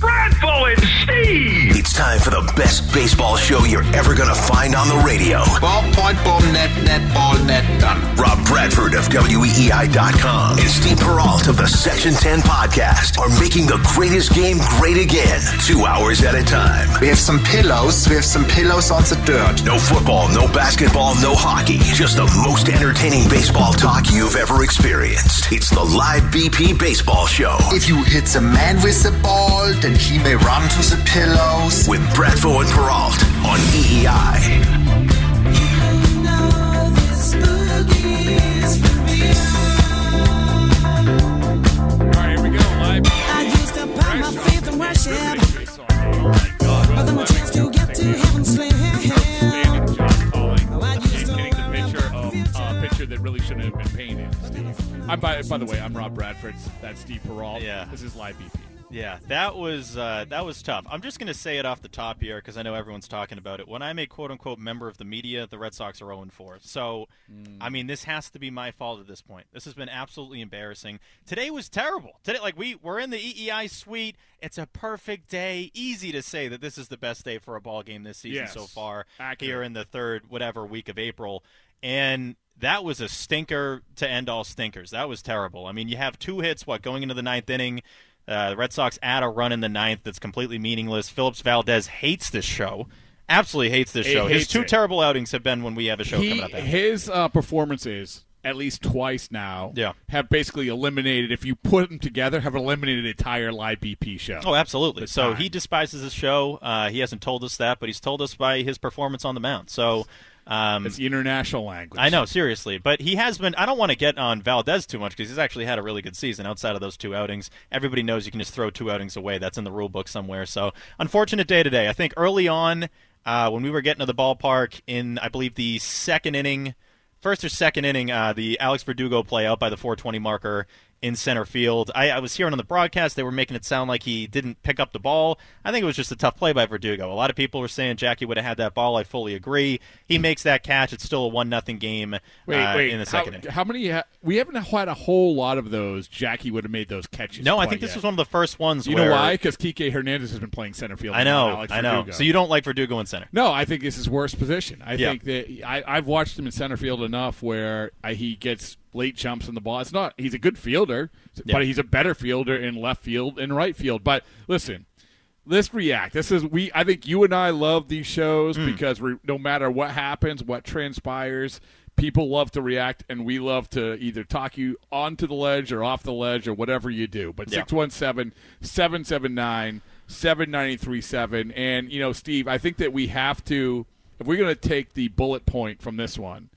Bradfo and Steve! It's time for the best baseball show you're ever gonna find on the radio. Ballpoint, boom, net, net, ball, net, done. Rob Bradford of WEEI.com and Steve Perrault of the Section 10 podcast are making the greatest game great again, two hours at a time. We have some pillows. We have some pillows on the dirt. No football, no basketball, no hockey. Just the most entertaining baseball talk you've ever experienced. It's the Live BP Baseball Show If you hit the man with the ball, then he may run to the pillows. with Bradfo and Perrault on EEI. All right, here we go. Live. I used to put my faith in worship, Oh my God. but then my chance to get to heaven slim. Outstanding job calling Oh, I and used to hitting the love picture the of future. a picture that really shouldn't have been painted, Steve. I'm by, by the way, I'm Rob Bradford. That's Steve Peralt. Yeah. This is Live BP. Yeah, that was uh, that was tough. I'm just going to say it off the top here because I know everyone's talking about it. When I'm a quote unquote member of the media, the Red Sox are 0 4. So, I mean, this has to be my fault at this point. This has been absolutely embarrassing. Today was terrible. Today, like we we're in the EEI suite. It's a perfect day. Easy to say that this is the best day for a ball game this season Yes. so far. Accurate. Here in the third whatever week of April, and that was a stinker to end all stinkers. That was terrible. I mean, you have two hits, what, going into the ninth inning. Uh, the Red Sox add a run in the ninth that's completely meaningless. Phillips Valdez hates this show. Absolutely hates this show. His two it. terrible outings have been when we have a show He, coming up. after. his uh, performances, at least twice now, Yeah. have basically eliminated, if you put them together, have eliminated the entire Live BP show. Oh, absolutely. So time. he despises his show. Uh, he hasn't told us that, but he's told us by his performance on the mound. So um, It's international language. I know, seriously. But he has been. I don't want to get on Valdez too much because he's actually had a really good season outside of those two outings. Everybody knows you can just throw two outings away. That's in the rule book somewhere. So, unfortunate day today. I think early on, uh, when we were getting to the ballpark in, I believe, the second inning, first or second inning, uh, the Alex Verdugo play out by the 420 marker in center field. I, I was hearing on the broadcast they were making it sound like he didn't pick up the ball. I think it was just a tough play by Verdugo. A lot of people were saying Jackie would have had that ball. I fully agree. He makes that catch. It's still a one nothing game Wait, uh, wait. in the how, second inning. how many? Ha- we haven't had a whole lot of those. Jackie would have made those catches. No, I think this yet. was one of the first ones. You where, know why? Because Kike Hernandez has been playing center field. I know, I know. So you don't like Verdugo in center? No, I think this is worst position. I Yeah. think that I, I've watched him in center field enough where I, he gets late jumps on the ball. It's not he's a good fielder, Yeah. but he's a better fielder in left field and right field. But listen, let's react. This is we. I think you and I love these shows Hmm. because we, no matter what happens, what transpires. People love to react, and we love to either talk you onto the ledge or off the ledge or whatever you do. But Yeah. 617 779 7937. And, you know, Steve, I think that we have to, if we're going to take the bullet point from this one,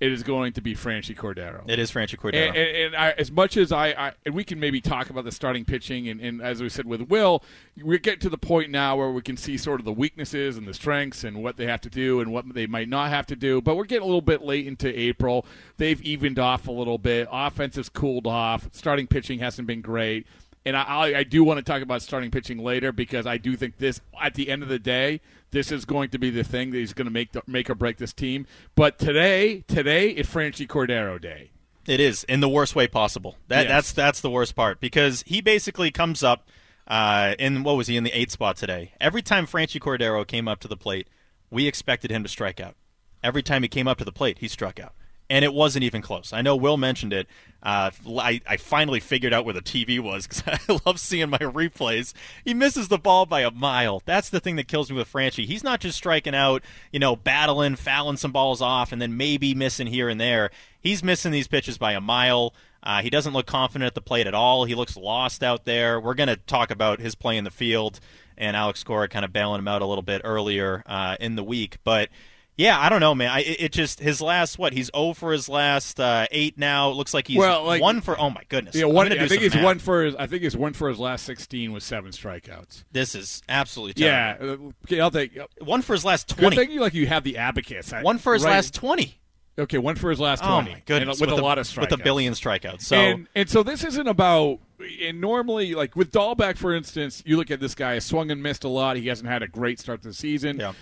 it is going to be Franchy Cordero. It is Franchy Cordero. And, and, and I, as much as I, I, and we can maybe talk about the starting pitching, and, and as we said with Will, we're getting to the point now where we can see sort of the weaknesses and the strengths and what they have to do and what they might not have to do. But we're getting a little bit late into April. They've evened off a little bit. Offense has cooled off. Starting pitching hasn't been great. And I, I, do want to talk about starting pitching later because I do think this, at the end of the day, this is going to be the thing that is going to make the, make or break this team. But today, today, it's Franchy Cordero Day. It is in the worst way possible. That Yes. that's that's the worst part because he basically comes up uh, in what was he in the eighth spot today. Every time Franchy Cordero came up to the plate, we expected him to strike out. every time he came up to the plate, he struck out. And it wasn't even close. I know Will mentioned it. Uh, I, I finally figured out where the TV was because I love seeing my replays. He misses the ball by a mile. That's the thing that kills me with Franchy. He's not just striking out, you know, battling, fouling some balls off, and then maybe missing here and there. He's missing these pitches by a mile. Uh, he doesn't look confident at the plate at all. He looks lost out there. We're going to talk about his play in the field and Alex Cora kind of bailing him out a little bit earlier uh, in the week. But yeah, I don't know, man. I, it, it just his last what? He's 0 for his last uh, eight now. It looks like he's Well, like- one for. Oh my goodness! Yeah, one, I think he's math. one for his. I think it's one for his last sixteen with seven strikeouts. This is absolutely Yeah, terrible. uh, okay, I'll take one for his last Good twenty. thing you like you have the abacus. I- One for his right- last twenty. Okay, one for his last Oh twenty. my goodness! and with, a lot of strikeouts, with a billion strikeouts. So and and so this isn't about. And normally, like with Dalbec, for instance, you look at this guy swung and missed a lot. He hasn't had a great start to the season. Yeah.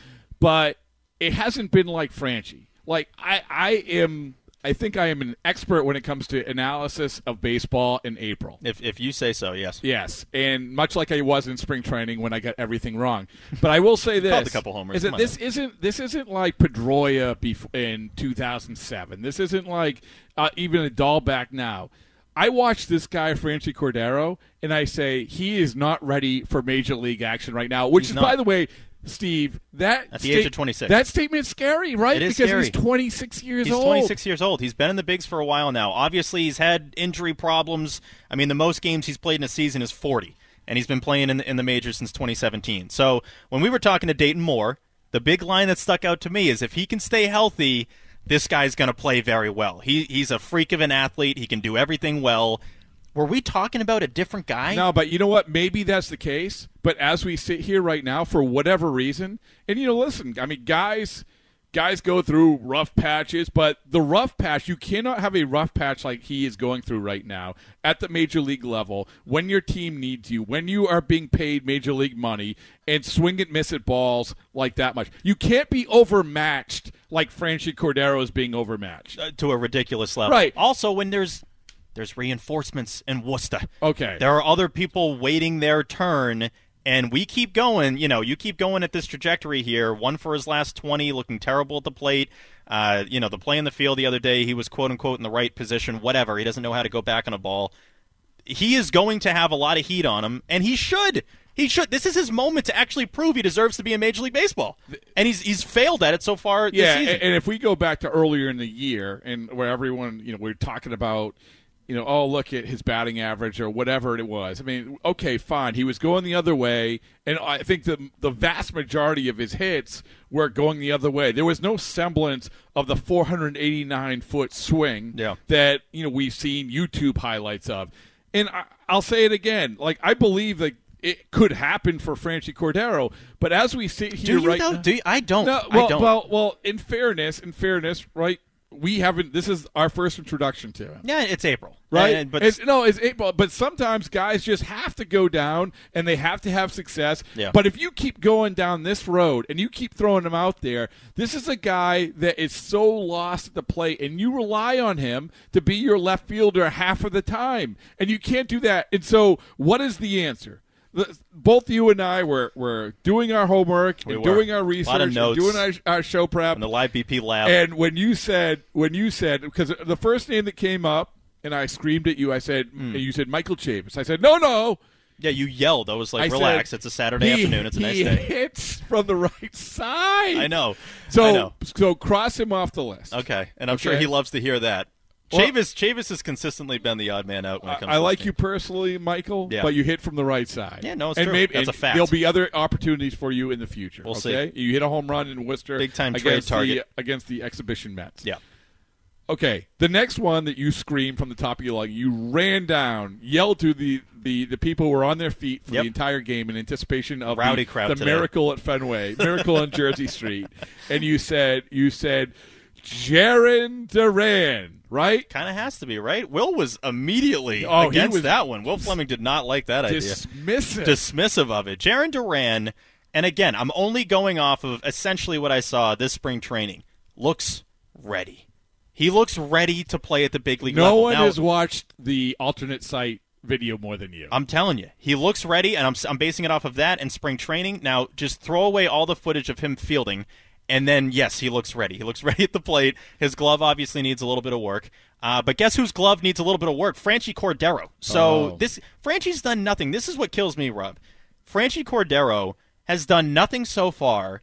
but it hasn't been like Franchy. Like I, I am. I think I am an expert when it comes to analysis of baseball in April. if if you say so, yes. Yes, and much like I was in spring training when I got everything wrong. But I will say this: Called a couple homers, Is that on this isn't this isn't like Pedroia bef- in 2007. This isn't like uh, even a Dalbec now. I watch this guy Franchy Cordero, and I say he is not ready for major league action right now. Which He's is, not. by the way, Steve, that At the age of 26. That statement's scary, right? It is because scary. he's 26 years He's old. 26 years old. He's been in the bigs for a while now. Obviously, he's had injury problems. I mean, the most games he's played in a season is 40, and he's been playing in the, in the majors since 2017. So when we were talking to Dayton Moore, the big line that stuck out to me is if he can stay healthy, this guy's going to play very well. He he's a freak of an athlete. He can do everything well. Were we talking about a different guy? No, but you know what? Maybe that's the case. But as we sit here right now, for whatever reason, and you know, listen, I mean, guys, guys go through rough patches, but the rough patch, you cannot have a rough patch like he is going through right now at the major league level when your team needs you, when you are being paid major league money and swing and miss at balls like that much. You can't be overmatched like Franchy Cordero is being overmatched. Uh, to a ridiculous level. Right. Also, when there's there's reinforcements in Worcester. Okay. There are other people waiting their turn, and we keep going. You know, you keep going at this trajectory here. One for his last 20, looking terrible at the plate. Uh, you know, the play in the field the other day, he was quote unquote in the right position, whatever. He doesn't know how to go back on a ball. He is going to have a lot of heat on him, and he should. He should. This is his moment to actually prove he deserves to be in Major League Baseball, and he's he's failed at it so far this yeah, and if we go back to earlier in the year, and where everyone, you know, we're talking about, you know, oh look at his batting average or whatever it was. I mean, okay, fine, he was going the other way, and I think the the vast majority of his hits were going the other way. There was no semblance of the 489 foot swing Yeah. that you know we've seen YouTube highlights of. And I, I'll say it again, like I believe that. It could happen for Franchy Cordero, but as we sit here Do you right though? now, Do you? I don't. no, well, I don't. well, well. In fairness, in fairness, right? We haven't. This is our first introduction to him, yeah, it's April, right? And- but it's, no, it's April. But sometimes guys just have to go down, and they have to have success. Yeah. But if you keep going down this road and you keep throwing him out there, this is a guy that is so lost at the plate, and you rely on him to be your left fielder half of the time, and you can't do that. And so, what is the answer? Both you and I were, were doing our homework We and were. doing our research, and notes. doing our, our show prep, in the live BP lab. and when you said, when you said, because the first name that came up, and I screamed at you, I said, hmm. and you said Michael Chavis. I said, no, no. yeah, you yelled. I was like, I "Relax, said, it's a Saturday he- afternoon. It's a nice day." hits from the right side. I know. So, I know. so cross him off the list. Okay, and I'm sure he loves to hear that. Well- Chavis, Chavis has consistently been the odd man out when it comes. To that. I like you personally, Michael, Yeah. but you hit from the right side. Yeah, no, it's and true. Maybe, That's and a fact. There'll be other opportunities for you in the future. We'll see. You hit a home run in Worcester, Big time trade against target. the, against the exhibition Mets. Yeah. Okay, the next one that you screamed from the top of your lung, you ran down, yelled to the, the, the people who were on their feet for Yep. the entire game in anticipation of Rowdy the, crowd the today. miracle at Fenway, miracle on Jersey Street, and you said you said Jarren Duran, right? Kind of has to be right. Will was immediately Oh, against was- that one. Will Fleming did not like that idea. Dismissive. dismissive of it. Jarren Duran, and again, I'm only going off of essentially what I saw this spring training. Looks ready. He looks ready to play at the big league no level. one Now, has watched the alternate site video more than you. I'm telling you, he looks ready, and I'm, I'm basing it off of that and spring training. Now, just throw away all the footage of him fielding And then, yes, he looks ready. He looks ready at the plate. His glove obviously needs a little bit of work. Uh, but guess whose glove needs a little bit of work? Franchy Cordero. So Oh. this Franchy's done nothing. This is what kills me, Rob. Franchy Cordero has done nothing so far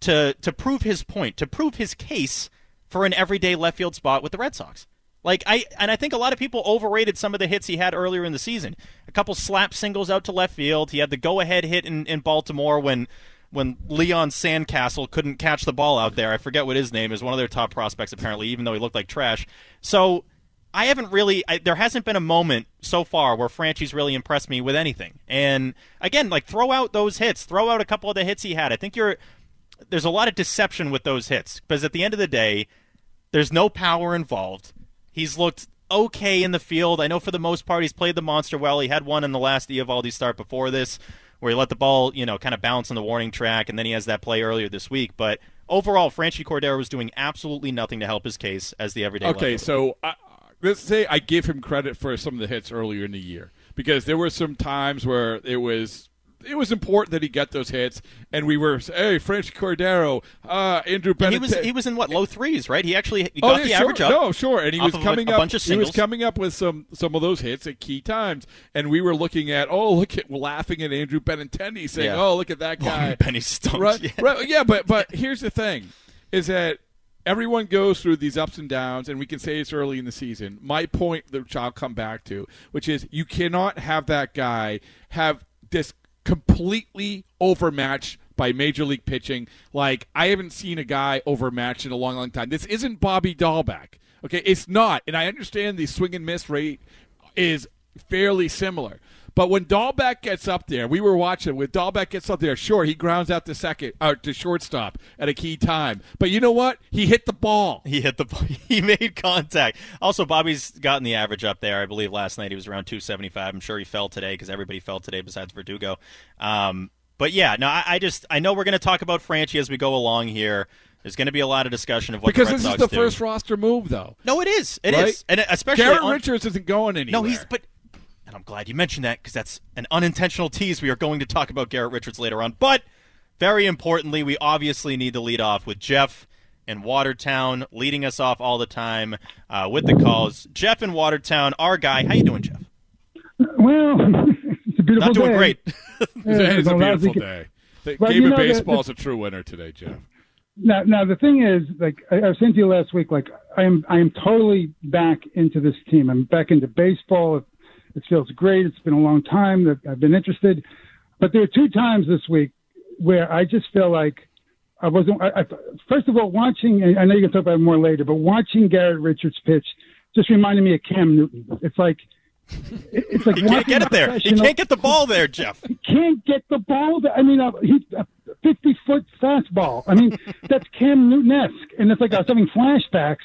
to to prove his point, to prove his case for an everyday left field spot with the Red Sox. Like I and I think a lot of people overrated some of the hits he had earlier in the season. A couple slap singles out to left field. He had the go ahead hit in, in Baltimore when when Leon Sandcastle couldn't catch the ball out there. I forget what his name is, one of their top prospects apparently, even though he looked like trash. So I haven't really. I, there hasn't been a moment so far where Franchy's really impressed me with anything. And again, like throw out those hits, throw out a couple of the hits he had. I think you're. There's a lot of deception with those hits because at the end of the day, there's no power involved. He's looked okay in the field. I know for the most part he's played the monster well. He had one in the last Eovaldi start before this, where he let the ball, you know, kind of bounce on the warning track, and then he has that play earlier this week. But overall, Franchy Cordero was doing absolutely nothing to help his case as the everyday. Okay, so I, let's say I give him credit for some of the hits earlier in the year because there were some times where it was it was important that he get those hits, and we were hey Franchy Cordero, uh, Andrew And Bennett. he was he was in what low threes, right? He actually he Oh, got yeah, the sure. average up. No, sure, and he was coming a, up. a he was coming up with some some of those hits at key times, and we were looking at oh look at laughing at Andrew Benintendi saying Yeah. oh look at that guy Benny stunk. right, Yeah. right, yeah, but but here's the thing, is that everyone goes through these ups and downs, and we can say it's early in the season. My point, which I'll come back to, which is you cannot have that guy have this completely overmatched by major league pitching. Like I haven't seen a guy overmatched in a long, long time. This isn't Bobby Dalbec. Okay, it's not, and I understand the swing and miss rate is fairly similar. But when Dalbec gets up there, we were watching. When Dalbec gets up there, sure he grounds out the second, uh, to shortstop at a key time. But you know what? He hit the ball. He hit the he made contact. Also, Bobby's gotten the average up there. I believe last night he was around 275. I'm sure he fell today because everybody fell today besides Verdugo. Um, but yeah, no, I, I just I know we're going to talk about Franchy as we go along here. There's going to be a lot of discussion of what Because this is the do. first roster move, though. No, it is. It is, Right? and especially Garrett on- Richards isn't going anywhere. No, he's but. And I'm glad you mentioned that because that's an unintentional tease. We are going to talk about Garrett Richards later on. But very importantly, we obviously need to lead off with Jeff in Watertown, leading us off all the time uh, with the calls. Jeff in Watertown, our guy. How you doing, Jeff? Well, it's a beautiful Not doing day. great. It's a, it's a beautiful day. The Well, game you of know, the- baseball is a true winner today, Jeff. Now, now the thing is, like I, I was saying to you last week, like I am, I am totally back into this team. I'm back into baseball. It, feels great. It's been a long time that I've been interested, but there are two times this week where I just feel like I wasn't. I, I, first of all, watching, and I know you can talk about it more later, but watching Garrett Richards pitch just reminded me of Cam Newton. It's like, it's like He can't get it there. He can't get the ball there, Jeff. he can't get the ball. There. I mean, uh, he's a 50 foot fastball. I mean, that's Cam Newton esque. And it's like I was having flashbacks.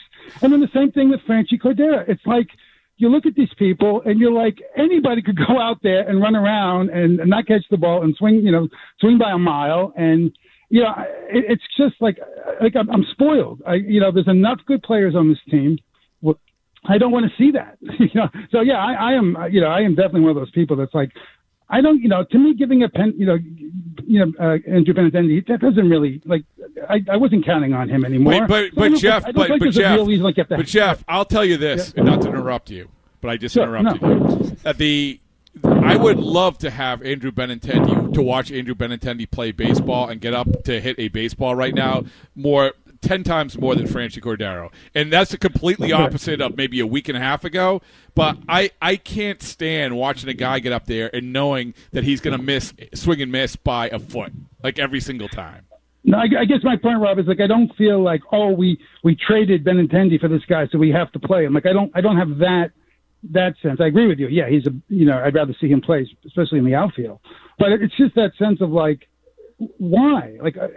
And then the same thing with Franchy Cordero. It's like you look at these people and you're like, anybody could go out there and run around and, and not catch the ball and swing, you know, swing by a mile. And, you know, it, it's just like, like I'm, I'm spoiled. I, you know, there's enough good players on this team. I don't want to see that. you know, so yeah, I, I am. You know, I am definitely one of those people that's like, I don't. You know, to me, giving a pen, you know, you know, uh, Andrew Benintendi, that doesn't really like. I, I wasn't counting on him anymore. Wait, but So but Jeff, but, but Jeff, reason like you have to- but Jeff, I'll tell you this, and not to interrupt you, but I just Sure, interrupted you. Uh, the I would love to have Andrew Benintendi to watch Andrew Benintendi play baseball and get up to hit a baseball right now more ten times more than Franchy Cordero, and that's the completely opposite of maybe a week and a half ago. But I I can't stand watching a guy get up there and knowing that he's going to miss swing and miss by a foot like every single time. No, I, I guess my point, Rob, is like I don't feel like oh we we traded Benintendi for this guy, so we have to play him. Like I don't I don't have that that sense. I agree with you. Yeah, he's a you know I'd rather see him play, especially in the outfield. But it's just that sense of like why? Like I,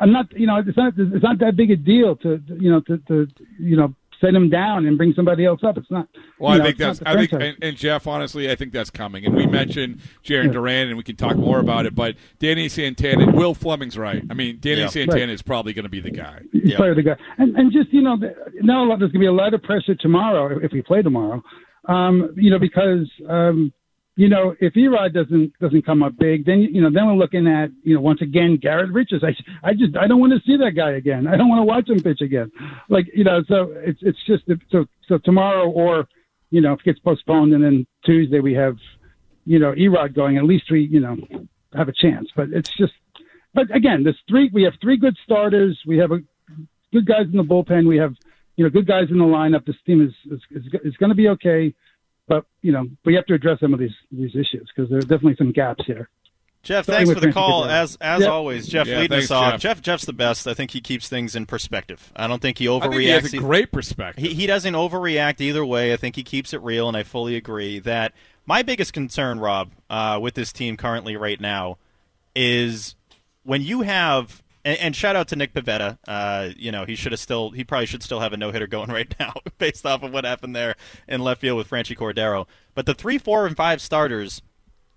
I'm not you know it's not it's not that big a deal to to, you know to, to you know set him down and bring somebody else up. It's not. Well, you I know, think that's. I think, and, and Jeff, honestly, I think that's coming. And we mentioned Jarren Duran, and we can talk more about it. But Danny Santana, Will Fleming's right. I mean, Danny Yeah. Santana Right. is probably going to be the guy. He's probably the guy. And and just you know, now there's going to be a lot of pressure tomorrow if we play tomorrow. Um, you know, because um, you know, if Erod doesn't doesn't come up big, then you know, then we're looking at you know once again Garrett Richards. I I just I don't want to see that guy again. I don't want to watch him pitch again. Like you know, so it's it's just so so tomorrow or you know if it gets postponed and then Tuesday we have you know Erod going. At least we you know have a chance. But it's just but again, there's three. We have three good starters. We have a good guys in the bullpen. We have you know good guys in the lineup. This team is is is, is going to be okay. But you know we have to address some of these these issues because there are definitely some gaps here. Jeff, Starting thanks with for the call. As as Yep. always, Jeff Yeah, leading thanks, us off. Jeff. Jeff Jeff's the best. I think he keeps things in perspective. I don't think he I overreacts. think he has a great perspective. He, he doesn't overreact either way. I think he keeps it real, and I fully agree that my biggest concern, Rob, uh, with this team currently right now, is when you have. And, and shout out to Nick Pivetta. Uh, you know he should have still. He probably should still have a no hitter going right now, based off of what happened there in left field with Franchy Cordero. But the three, four, and five starters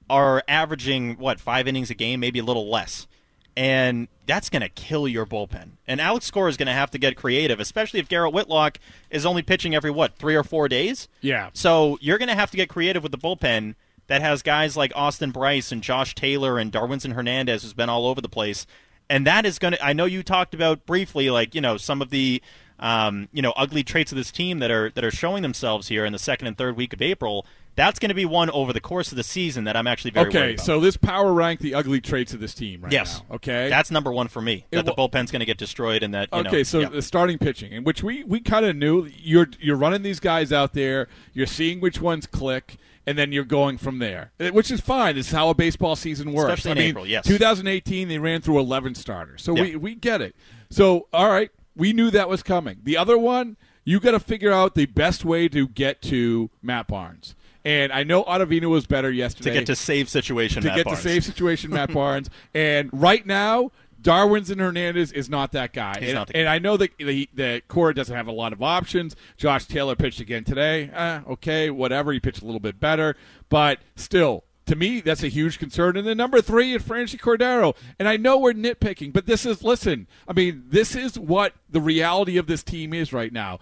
are averaging what five innings a game, maybe a little less, and that's going to kill your bullpen. And Alex Cora is going to have to get creative, especially if Garrett Whitlock is only pitching every what three or four days. Yeah. So you're going to have to get creative with the bullpen that has guys like Austin Brice and Josh Taylor and Darwinzon Hernandez, who's been all over the place. And that is going to. I know you talked about briefly, like you know, some of the um, you know ugly traits of this team that are that are showing themselves here in the second and third week of April. That's going to be one over the course of the season that I'm actually very okay, so this power rank the ugly traits of this team right yes, now. Okay, that's number one for me. It That the wa- bullpen's going to get destroyed, and that you okay, know, so yeah. the starting pitching, in which we, we kind of knew you're you're running these guys out there, you're seeing which ones click, and then you're going from there, eh, which is fine. This is how a baseball season works. Especially in I mean, April, yes. 2018 they ran through 11 starters, so Yeah. we we get it. So all right, we knew that was coming. The other one, you got to figure out the best way to get to Matt Barnes. And I know Ottavino was better yesterday. to get to save situation. to Matt get Barnes. to save situation Matt Barnes. And right now, Darwinzon Hernandez is not that guy. He's and, not the and I know that the, the core doesn't have a lot of options. Josh Taylor pitched again today. Eh, okay, whatever. He pitched a little bit better, but still. To me, that's a huge concern. And then number three is Franchy Cordero. And I know we're nitpicking, but this is listen. I mean, this is what the reality of this team is right now.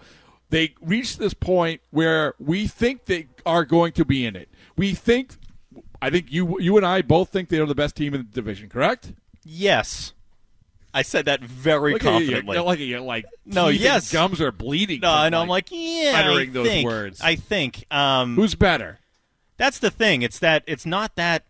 They reached this point where we think they are going to be in it. We think I think you you and I both think they're the best team in the division, correct? Yes, I said that very Look at you, confidently. you're- Like you're like No, teeth and yes. gums are bleeding. No, from, I know. I'm like, yeah, uttering I those think, words. I think. Um, Who's better? That's the thing. It's that it's not that.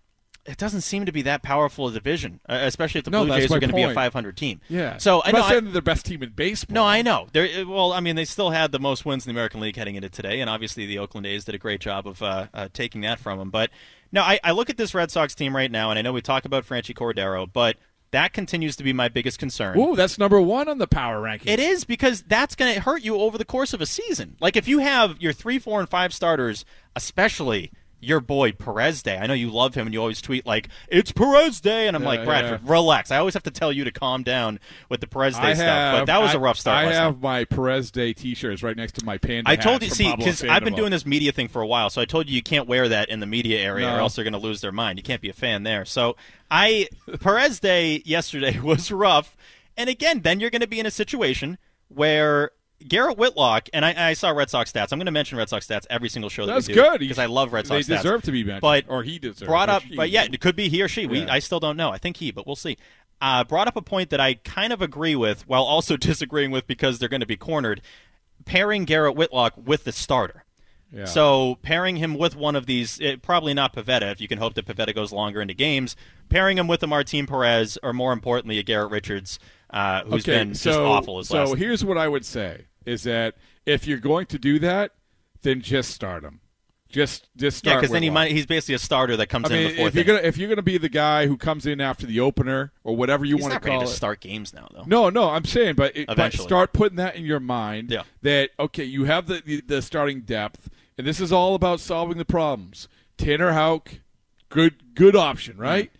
It doesn't seem to be that powerful a division, uh, especially if the No, Blue that's Jays my are going to be a point. 500 team. Yeah. So I I'm know. not I- saying they're the best team in baseball. no, I know. They're, well, I mean, they still had the most wins in the American League heading into today, and obviously the Oakland A's did a great job of uh, uh, taking that from them. But no, I, I look at this Red Sox team right now, and I know we talk about Franchy Cordero, but that continues to be my biggest concern. Ooh, that's number one on the power ranking. It is because that's going to hurt you over the course of a season. Like if you have your three, four, and five starters, especially your boy Perez Day. I know you love him and you always tweet like it's Perez Day, and I'm Yeah, like Bradford, yeah. relax. I always have to tell you to calm down with the Perez Day I stuff. have, But that was I- a rough start. I have night. my Perez Day T-shirts right next to my panda. I told you, see, because I've been doing this media thing for a while, so I told you you can't wear that in the media area, or else they're going to lose their mind. You can't be a fan there. So I Perez Day yesterday was rough, and again, then you're going to be in a situation where Garrett Whitlock and I, I saw Red Sox stats. I'm going to mention Red Sox stats every single show that That's we do good. because I love Red They Sox. stats. deserve to be mentioned, but or he deserves, brought up. But yeah, it could be he or she. We Yeah. I still don't know. I think he, but we'll see. Uh, brought up a point that I kind of agree with, while also disagreeing with because they're going to be cornered. Pairing Garrett Whitlock with the starter. Yeah. So pairing him with one of these, it, probably not Pivetta, if you can hope that Pivetta goes longer into games. Pairing him with a Martin Perez, or more importantly, a Garrett Richards, uh, who's okay, been so, just awful as well. So last. here's what I would say: is that if you're going to do that, then just start him. Just just start. yeah, because then he might, he's basically a starter that comes I mean, in before if you're gonna if you're gonna be the guy who comes in after the opener or whatever you want to call to it, start games now, though. No, no, I'm saying, but, it, but Eventually. start putting that in your mind. Yeah. That okay, you have the, the the starting depth, and this is all about solving the problems. Tanner Houck, good good option, mm-hmm. right?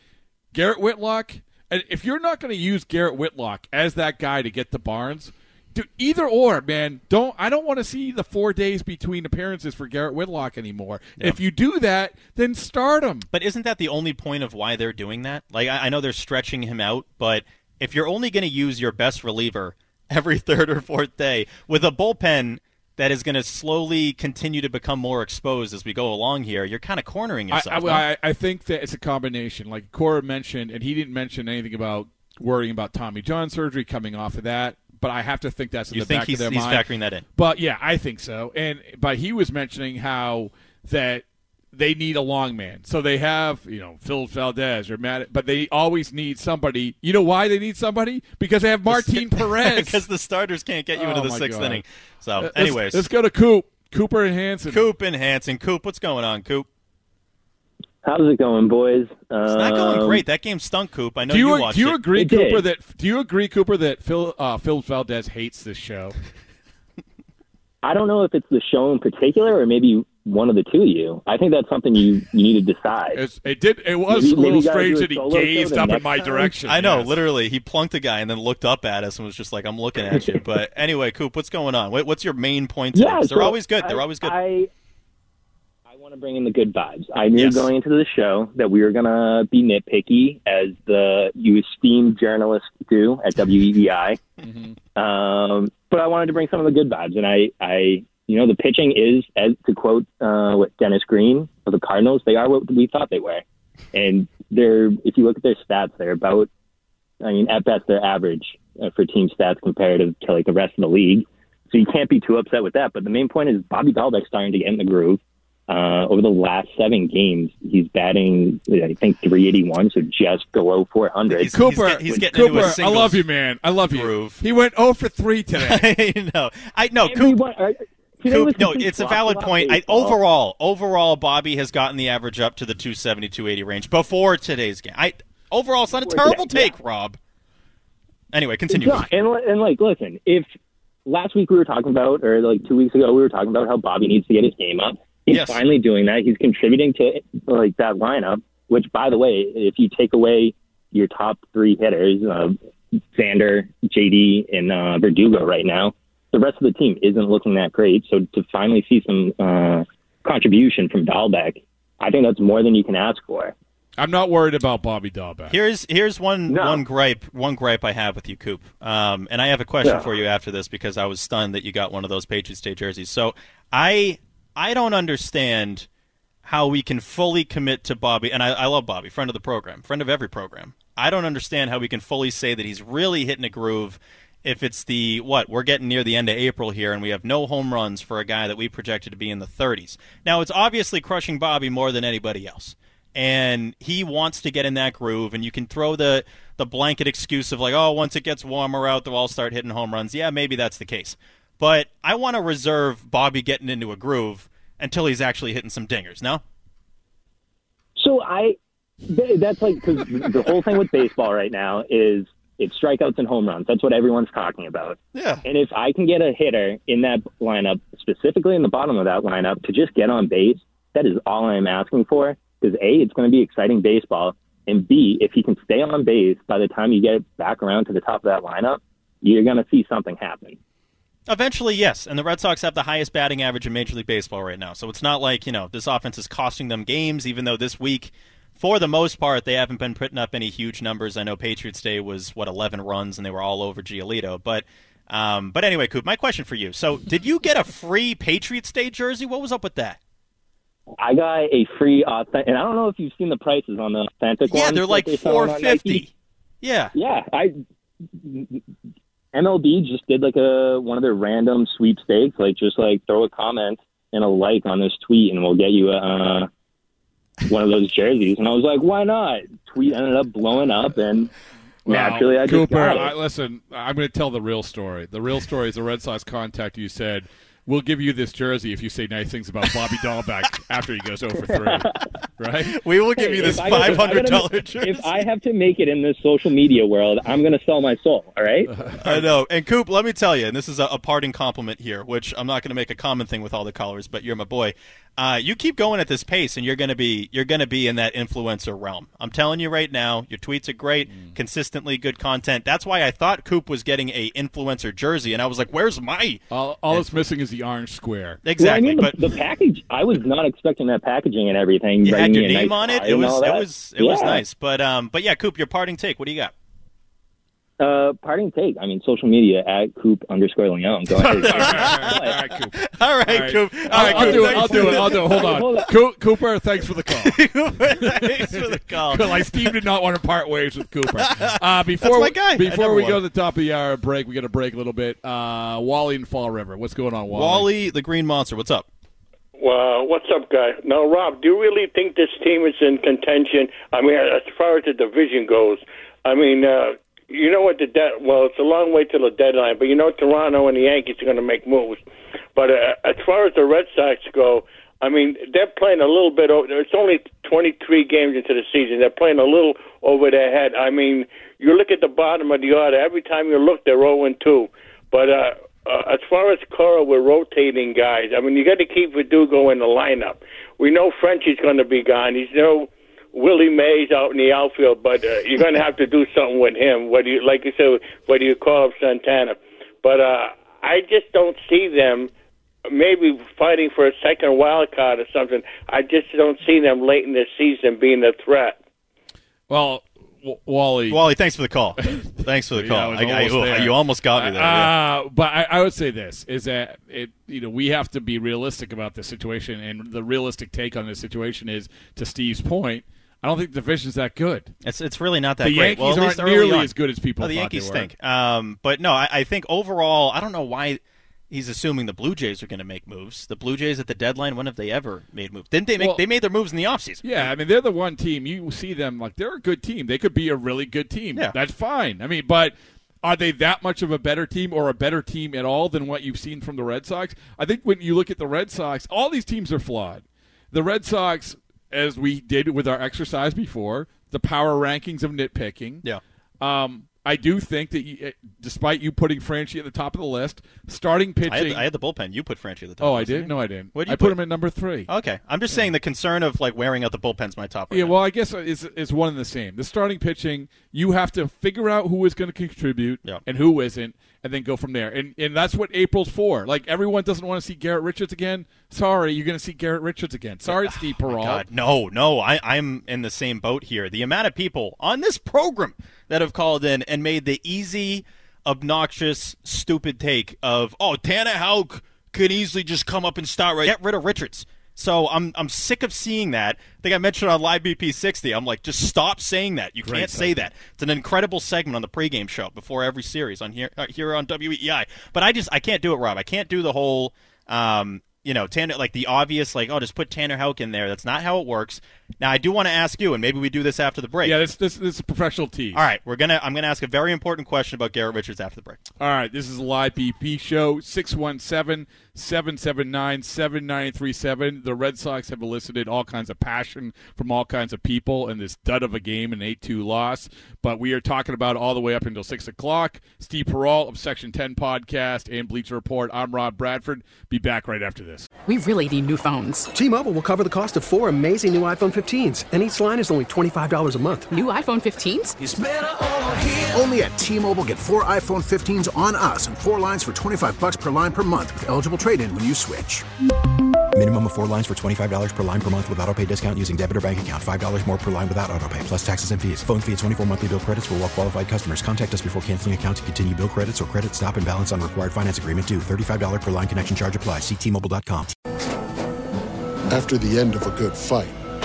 Garrett Whitlock, and if you're not going to use Garrett Whitlock as that guy to get the Barnes. Do either or, man. Don't I don't want to see the four days between appearances for Garrett Whitlock anymore. If you do that, then start him. But isn't that the only point of why they're doing that? Like, I, I know they're stretching him out, but if you're only going to use your best reliever every third or fourth day with a bullpen that is going to slowly continue to become more exposed as we go along here, you're kind of cornering yourself. I? I, I think that it's a combination. Like Cora mentioned, and he didn't mention anything about worrying about Tommy John surgery coming off of that. But I have to think that's in You the think back he's- of their he's mind. factoring that in? But yeah, I think so. And but he was mentioning how that they need a long man. So they have, you know, Phil Valdez or Matt, but they always need somebody. You know why they need somebody? Because they have Martin Perez. because the starters can't get you into Oh, the sixth God. inning. So, uh, Let's- anyways, let's, go to Coop. Cooper and Hanson. Coop and Hanson. Coop, what's going on, Coop? How's it going, boys? It's not going Um, great. That game stunk, Coop. I know do you, watched do you agree, It did. Cooper? That do you agree, Cooper, that Phil uh, Phil Valdez hates this show? I don't know if it's the show in particular or maybe one of the two of you. I think that's something you, you need to decide. It's, it did. It was Maybe- a little maybe you gotta strange that he gazed up in my time. direction. I know, yes. literally. He plunked a guy and then looked up at us and was just like, "I'm looking at you." But anyway, Coop, what's going on? What- What's your main point? Today? Yeah, 'Cause they're always good. They're I- always good. I, I want to bring in the good vibes. I knew Yes. going into the show that we were going to be nitpicky, as the you esteemed journalists do at WEEI. Mm-hmm. Um, but I wanted to bring some of the good vibes, and I, I, you know, the pitching is, as to quote uh, what Dennis Green of the Cardinals, they are what we thought they were, and they're. If you look at their stats, they're about. I mean, at best, they're average uh, for team stats comparative to like the rest of the league. So you can't be too upset with that. But the main point is Bobby Dalbec's starting to get in the groove. Uh, over the last seven games, he's batting, I think, 381, so just below 400. Cooper, he's getting Cooper, into a I love you, man. I love you. groove. He went 0 for 3 today. I know. I know. Coop, uh, Coop, no, it's a valid point. I, overall, overall, Bobby has gotten the average up to the 270, 280 range before today's game. I overall, it's not a terrible today, take, Rob. Anyway, continue. It's not. And, and like, listen, if last week we were talking about, or like two weeks ago, we were talking about how Bobby needs to get his game up. He's Yes. finally doing that. He's contributing to like that lineup. Which, by the way, if you take away your top three hitters, uh, Xander, JD, and uh, Verdugo right now, the rest of the team isn't looking that great. So to finally see some uh, contribution from Dalbec, I think that's more than you can ask for. I'm not worried about Bobby Dalbec. Here's here's one No. one gripe one gripe I have with you, Coop. Um, and I have a question Yeah. for you after this because I was stunned that you got one of those Patriots Day jerseys. So I I don't understand how we can fully commit to Bobby, and I, I love Bobby, friend of the program, friend of every program. I don't understand how we can fully say that he's really hitting a groove. If it's the what we're getting near the end of April here, and we have no home runs for a guy that we projected to be in the 30s. Now it's obviously crushing Bobby more than anybody else and he wants to get in that groove and you can throw the the blanket excuse of like oh once it gets warmer out they'll all start hitting home runs yeah maybe that's the case but i want to reserve bobby getting into a groove until he's actually hitting some dingers no So I, that's like because the whole thing with baseball right now is it's strikeouts and home runs. That's what everyone's talking about. Yeah. And if I can get a hitter in that lineup, specifically in the bottom of that lineup, to just get on base, that is all I'm asking for. Because a, it's going to be exciting baseball, and b, if he can stay on base by the time you get back around to the top of that lineup, you're going to see something happen. Eventually, yes. And the Red Sox have the highest batting average in Major League Baseball right now. So it's not like, you know, this offense is costing them games, even though this week, for the most part, they haven't been putting up any huge numbers. I know Patriots Day was, what, 11 runs, and they were all over Giolito. But, um, but anyway, Coop, my question for you. So did you get a free Patriots Day jersey? What was up with that? I got a free authentic, and I don't know if you've seen the prices on the authentic Yeah, ones they're like they sell on Nike. 450 Yeah. Yeah, I MLB just did like a one of their random sweepstakes, like just like throw a comment and a like on this tweet, and we'll get you a uh, one of those jerseys. And I was like, why not? Tweet ended up blowing up, and Well, naturally, I just Cooper, got it. I, listen, I'm going to tell the real story. The real story is the Red Sox contact you said, "We'll give you this jersey if you say nice things about Bobby Dalbec after he goes over three, Right? We will give you this If I gotta- if I gotta- $500 jersey. If I have to make it in this social media world, I'm going to sell my soul. All right. I know. And Coop, let me tell you, and this is a, a parting compliment here, which I'm not going to make a common thing with all the callers, but you're my boy. Uh, you keep going at this pace, and you're going to be you're going to be in that influencer realm. I'm telling you right now, your tweets are great, Mm. consistently good content. That's why I thought Coop was getting a influencer jersey, and I was like, "Where's my?" All, all it's missing is the orange square. Exactly, Well, I mean, the, the package. I was not expecting that packaging and everything. You had writing your me name nice on it. It was it was it was Yeah. nice. But um, but yeah, Coop, your parting take. What do you got? Uh, parting take. I mean, social media at Coop underscore Leon. Go ahead. all right, Coop. All right, All right. Coop. I'll, All right, I'll Coop, do it. I'll do it. I'll do it. Hold Hold on. on. Coo- Cooper, thanks for the call. Thanks for the call. like Steve did not want to part ways with Cooper. Uh, before my guy. Before never we go to the top of the hour break, we got to break a little bit. Uh, Wally and Fall River. What's going on, Wally? Wally, the Green Monster. What's up? Well, what's up, guy? Now, Rob, do you really think this team is in contention? I mean, as far as the division goes, I mean, uh, you know what the de- well, it's a long way till the deadline, but you know Toronto and the Yankees are going to make moves. But uh, as far as the Red Sox go, I mean, they're playing a little bit. Over, it's only 23 games into the season. They're playing a little over their head. I mean, you look at the bottom of the order. Every time you look, they're 0 and 2. But uh, uh, as far as Cora, we're rotating guys. I mean, you got to keep Verdugo in the lineup. We know Frenchie's going to be gone. He's no Willie Mays out in the outfield, but uh, you're going to have to do something with him. Whether you, like you said, what do you call up Santana, but uh, I just don't see them. Maybe fighting for a second wild card or something. I just don't see them late in the season being a threat. Well, w- Wally. Wally, thanks for the call. thanks for the Yeah, call. I I- I- almost oh, you almost got me there. yeah. Uh, but I, I would say this is that it. You know, we have to be realistic about this situation, and the realistic take on this situation is, to Steve's point, I don't think the division's that good. It's it's really not that The great. Yankees well, aren't nearly on. as good as people No, the Yankees stink. Um, but no, I, I think overall, I don't know why he's assuming the Blue Jays are going to make moves. The Blue Jays at the deadline, when have they ever made moves? Didn't they make? Well- they made their moves in the offseason. Yeah, I mean they're the one team you see them like they're a good team. They could be a really good team. Yeah. That's fine. I mean, but are they that much of a better team or a better team at all than what you've seen from the Red Sox? I think when you look at the Red Sox, all these teams are flawed. The Red Sox, as we did with our exercise before, the power rankings of nitpicking. Yeah. Um, I do think that you, eh, despite you putting Franchy at the top of the list, starting pitching. I had, I had the bullpen. You put Franchy at the top. oh, I did? No, I didn't. What'd you I put, put? him at number three. Okay, I'm just saying the concern of like wearing out the bullpen's my top. Right Yeah, now. well, I guess it's, it's one and the same. The starting pitching, you have to figure out who is going to contribute Yeah. and who isn't, and then go from there. And and that's what April's for. Like everyone doesn't want to see Garrett Richards again. Sorry, you're going to see Garrett Richards again. Sorry, Steve Oh my God, no, no, I, I'm in the same boat here. The amount of people on this program that have called in and made the easy, obnoxious, stupid take of, oh, Tanner Houck could easily just come up and start right, get rid of Richards. So I'm I'm sick of seeing that. I think I mentioned on Live BP 60. I'm like, just stop saying that. You Great can't say that. It's an incredible segment on the pregame show before every series on here uh, here on WEEI. But I just I can't do it, Rob. I can't do the whole um, you know, Tanner like the obvious like, oh, just put Tanner Houck in there. That's not how it works. Now I do want to ask you, and maybe we do this after the break. Yeah, this, this this is a professional tease. All right, we're gonna I'm gonna ask a very important question about Garrett Richards after the break. All right, this is a live BP show, 617-779-7937. The Red Sox have elicited all kinds of passion from all kinds of people in this dud of a game, an 8-2 loss. But we are talking about all the way up until 6 o'clock. Steve Perrault of Section 10 Podcast and Bleacher Report. I'm Rob Bradford. Be back right after this. We really need new phones. T-Mobile will cover the cost of four amazing new iPhone 15s, and each line is only $25 a month. New iPhone 15s? Only at T-Mobile, get four iPhone 15s on us and four lines for 25 bucks per line per month with eligible trade-in when you switch. Minimum of four lines for $25 per line per month with auto pay discount using debit or bank account. $5 more per line without auto pay, plus taxes and fees. Phone fee at 24 monthly bill credits for all well qualified customers. Contact us before canceling account to continue bill credits or credit stop and balance on required finance agreement due. $35 per line connection charge apply. Ctmobile.com. After the end of a good fight,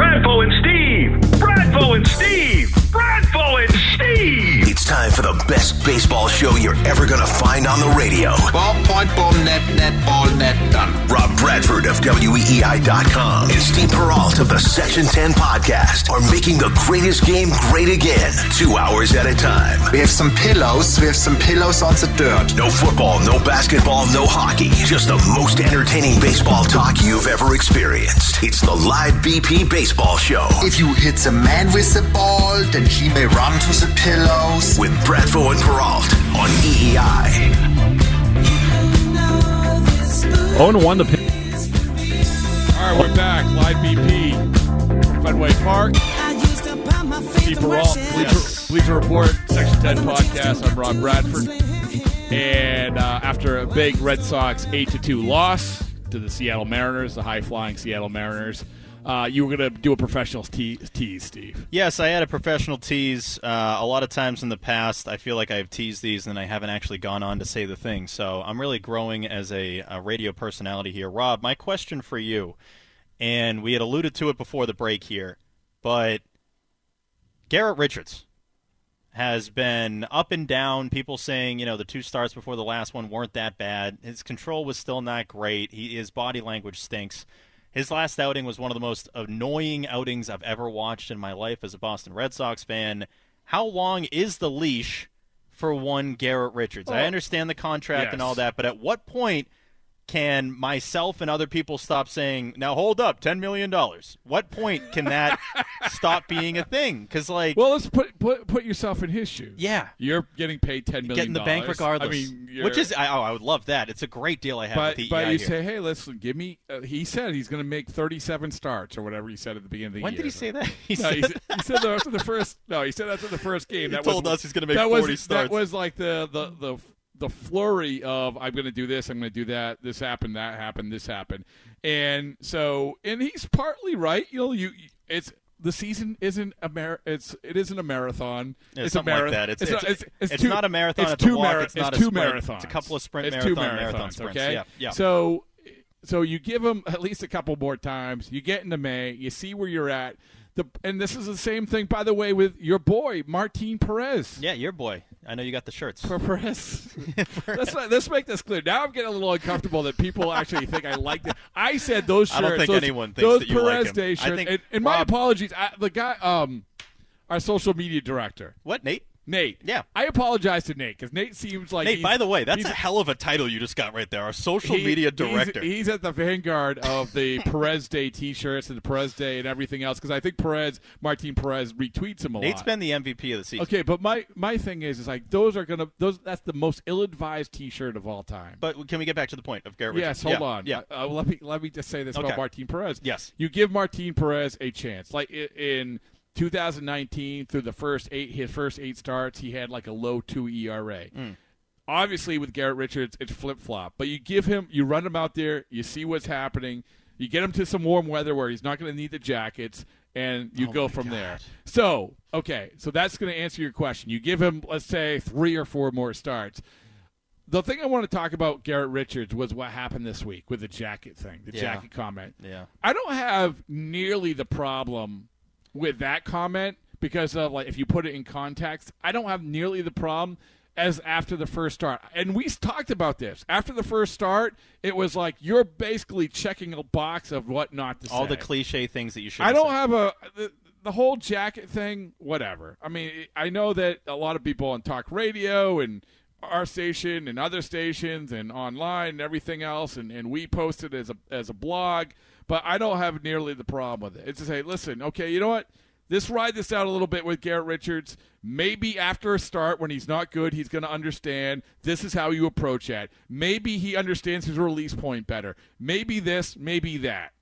Bradfo and Steve! Bradfo and Steve! Bradfo and Steve! Best baseball show you're ever going to find on the radio. Ball, point, boom, net, net, ball, net, done. Rob Bradford of WEEI.com and Steve Perrault of the Section 10 podcast are making the greatest game great again, two hours at a time. We have some pillows. We have some pillows on the dirt. No football, no basketball, no hockey. Just the most entertaining baseball talk you've ever experienced. It's the Live BP Baseball Show If you hit the man with the ball, then he may run to the pillows. with Bradfo and Perrault on EEI. 0 1 the pitch. All right, we're back. Live BP, Fenway Park. Steve Perrault, Bleacher, Bleacher Report, Section 10 podcast. I'm Rob Bradford. And uh, after a big Red Sox 8 to 2 loss to the Seattle Mariners, the high flying Seattle Mariners, uh, you were going to do a professional te- tease, Steve. Yes, I had a professional tease. Uh, a lot of times in the past, I feel like I've teased these and I haven't actually gone on to say the thing. So I'm really growing as a, a radio personality here. Rob, my question for you, and we had alluded to it before the break here, but Garrett Richards has been up and down. People saying, you know, the two starts before the last one weren't that bad. His control was still not great. He, his body language stinks. His last outing was one of the most annoying outings I've ever watched in my life as a Boston Red Sox fan. How long is the leash for one Garrett Richards? I oh. understand the contract and all that, but at what point can myself and other people stop saying, "Now hold up, ten million dollars"? What point can that stop being a thing? Because like, Well, let's put put put yourself in his shoes. Yeah. you're getting paid ten million. getting the bank regardless. I mean, which is I, oh, I would love that. It's a great deal I have but with the but EI you here. say, hey, listen, give me. Uh, he said he's going to make thirty-seven starts or whatever he said at the beginning of the When year. When did he say that? He no, he, said- said, he said that after the first. No, he said after the first game. He that told was, us he's gonna make 40 was, starts. That was like the the the the flurry of I'm going to do this, I'm going to do that. This happened, that happened, this happened, and so and he's partly right. You know, you it's. The season isn't a mar- it's it isn't a marathon. Yeah, it's something a like marathon. that. It's- not- it's- it's two- not a marathon, It's it's two walk, mara- it's not two marathons. It's a couple of sprint It's two marathons. marathon sprints. Okay. Yeah, yeah. So so you give him at least a couple more times. You get into May. You see where you're at. The and this is the same thing, by the way, with your boy Martin Perez. Yeah, your boy. I know you got the shirts. For Perez. let's let's make this clear. Now I'm getting a little uncomfortable that people actually think I like it. I said those shirts. I don't think those, anyone thinks those that you like Perez him. Day I think and, and my Rob- apologies. I, the guy, um, our social media director. What, Nate? Nate. Yeah. I apologize to Nate because Nate seems like Nate, by the way, that's a hell of a title you just got right there. Our social he- media director. He's, at the vanguard of the Perez Day T-shirts and the Perez Day and everything else because I think Perez, Martin Perez, retweets him a Nate's lot. Nate's been the MVP of the season. Okay, but my my thing is, is like those are gonna those. That's the most ill-advised T-shirt of all time. But can we get back to the point of Garrett Yes, hold Yeah, on. Yeah. Uh, let me let me just say this Okay. about Martin Perez. Yes. you give Martin Perez a chance. Like in 2019, through the first eight his first eight starts, he had like a low two ERA. Mm. Obviously, with Garrett Richards, it's flip flop. But you give him, you run him out there, you see what's happening, you get him to some warm weather where he's not going to need the jackets, and you Oh go from there. So, okay, so that's going to answer your question. You give him, let's say, three or four more starts the thing I want to talk about Garrett Richards was what happened this week with the jacket thing, the Yeah. jacket comment. Yeah. I don't have nearly the problem with that comment because of like if you put it in context, I don't have nearly the problem as after the first start. And we talked about this. After the first start, it was like you're basically checking a box of what not to say. All say. the cliche things that you should. I don't have a the, the whole jacket thing. Whatever. I mean, I know that a lot of people on talk radio and our station and other stations and online and everything else, and, and we post it as a as a blog. But I don't have nearly the problem with it. It's to say, listen, okay, you know what? This ride this out a little bit with Garrett Richards. Maybe after a start when he's not good, he's going to understand this is how you approach that. Maybe he understands his release point better. Maybe this, maybe that.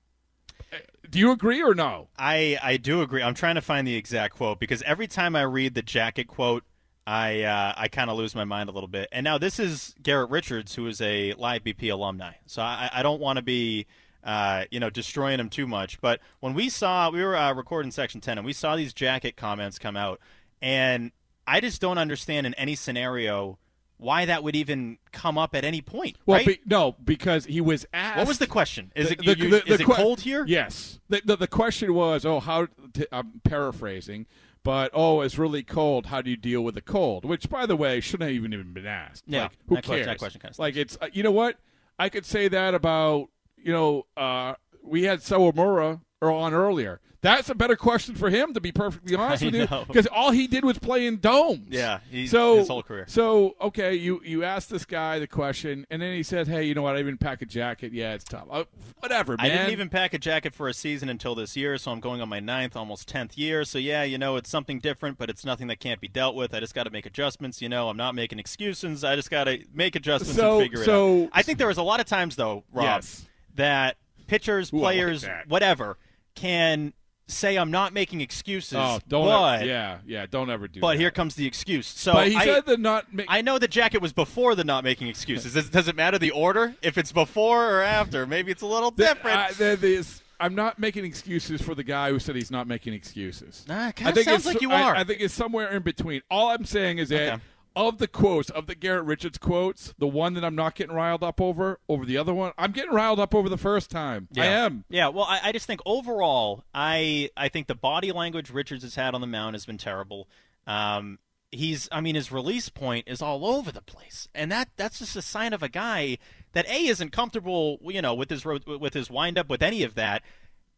Do you agree or no? I I do agree. I'm trying to find the exact quote because every time I read the jacket quote, I uh, I kind of lose my mind a little bit. And now this is Garrett Richards, who is a Live BP alumni. So I, I don't want to be. Uh, you know, destroying him too much. But when we saw, we were uh, recording section 10, and we saw these jacket comments come out, and I just don't understand in any scenario why that would even come up at any point. Well, right? be, no, because he was asked. What was the question? Is The- it the- you- the- is it que- cold here? Yes. The, the, the question was, oh, how? I'm paraphrasing, But oh, it's really cold. How do you deal with the cold? Which, by the way, shouldn't have even even been asked. Yeah, like, who cares? question- that question kinda like it's uh, you know what I could say that about you know uh, we had Sawamura on earlier. That's a better question for him, to be perfectly honest I with you, because all he did was play in domes. Yeah, he- so his whole career. So okay, you you asked this guy the question, and then he said, "Hey, you know what? I didn't pack a jacket. Yeah, it's tough. Uh, whatever, man. I didn't even pack a jacket for a season until this year, so I'm going on my ninth, almost tenth year. So yeah, you know, it's something different, but it's nothing that can't be dealt with. I just got to make adjustments. You know, I'm not making excuses. I just got to make adjustments So- and figure it so- out. I think there was a lot of times though, Rob, Yes. That pitchers, Ooh, I like players, that. whatever, can say I'm not making excuses. Oh, don't but, ever, yeah, yeah, don't ever do. But that. here comes the excuse. So But he I, said the not. Ma- I know the jacket was before the not making excuses. Does, does it matter the order? If it's before or after, maybe it's a little different. I, there- there's- I'm not making excuses for the guy who said he's not making excuses. Nah, it I think sounds it's- like you I- are. I, think it's somewhere in between. All I'm saying is that Okay. Of the quotes, of the Garrett Richards quotes, the one that I'm not getting riled up over, over the other one, I'm getting riled up over the first time. I Yeah. am. Yeah, well, I, I just think overall, I I think the body language Richards has had on the mound has been terrible. Um, he's, I mean, his release point is all over the place, and that that's just a sign of a guy that a isn't comfortable, you know, with his with his windup with any of that.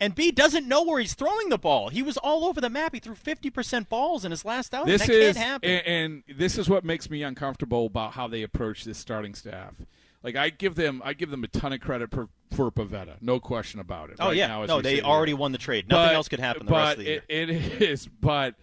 And B doesn't know where he's throwing the ball. He was all over the map. He threw fifty percent balls in his last outing. This that is, can't happen. and, and this is what makes me uncomfortable about how they approach this starting staff. Like I give them, I give them a ton of credit for, for Pivetta, no question about it. oh right yeah, now no, they already won the trade. Nothing But- else could happen the but rest of the year. it- it is, but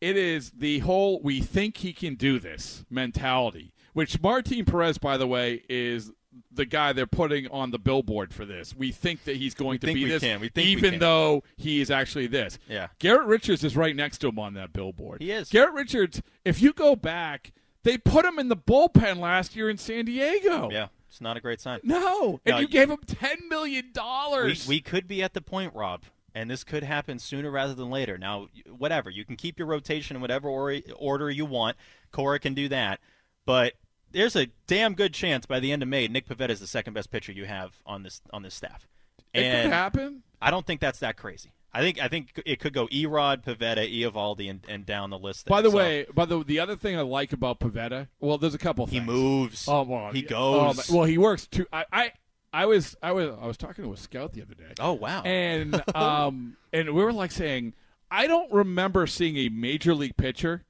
it is the whole "we think he can do this" mentality. Which Martin Perez, by the way, is the guy they're putting on the billboard for this. We think that he's going We to be we this, can. We think we even though he is actually this. Yeah. Garrett Richards is right next to him on that billboard. He is. Garrett Richards. If you go back, they put him in the bullpen last year in San Diego. yeah, it's not a great sign. No, and No, you you- gave him ten million we, dollars. we could be at the point, Rob, and this could happen sooner rather than later. Now, whatever you can keep your rotation in whatever or- order you want. Cora can do that, but there's a damn good chance by the end of May, Nick Pivetta is the second best pitcher you have on this on this staff. It could happen. I don't think that's that crazy. I think I think it could go E-Rod, Pivetta, Eovaldi, and, and down the list. There. By the So, way, by the the other thing I like about Pivetta, well, there's a couple. Things. He moves. Oh, well, he goes. Oh, well, he works too. I, I, I was, I was, I was talking to a scout the other day. Oh, wow. And um, and we were like saying, I don't remember seeing a major league pitcher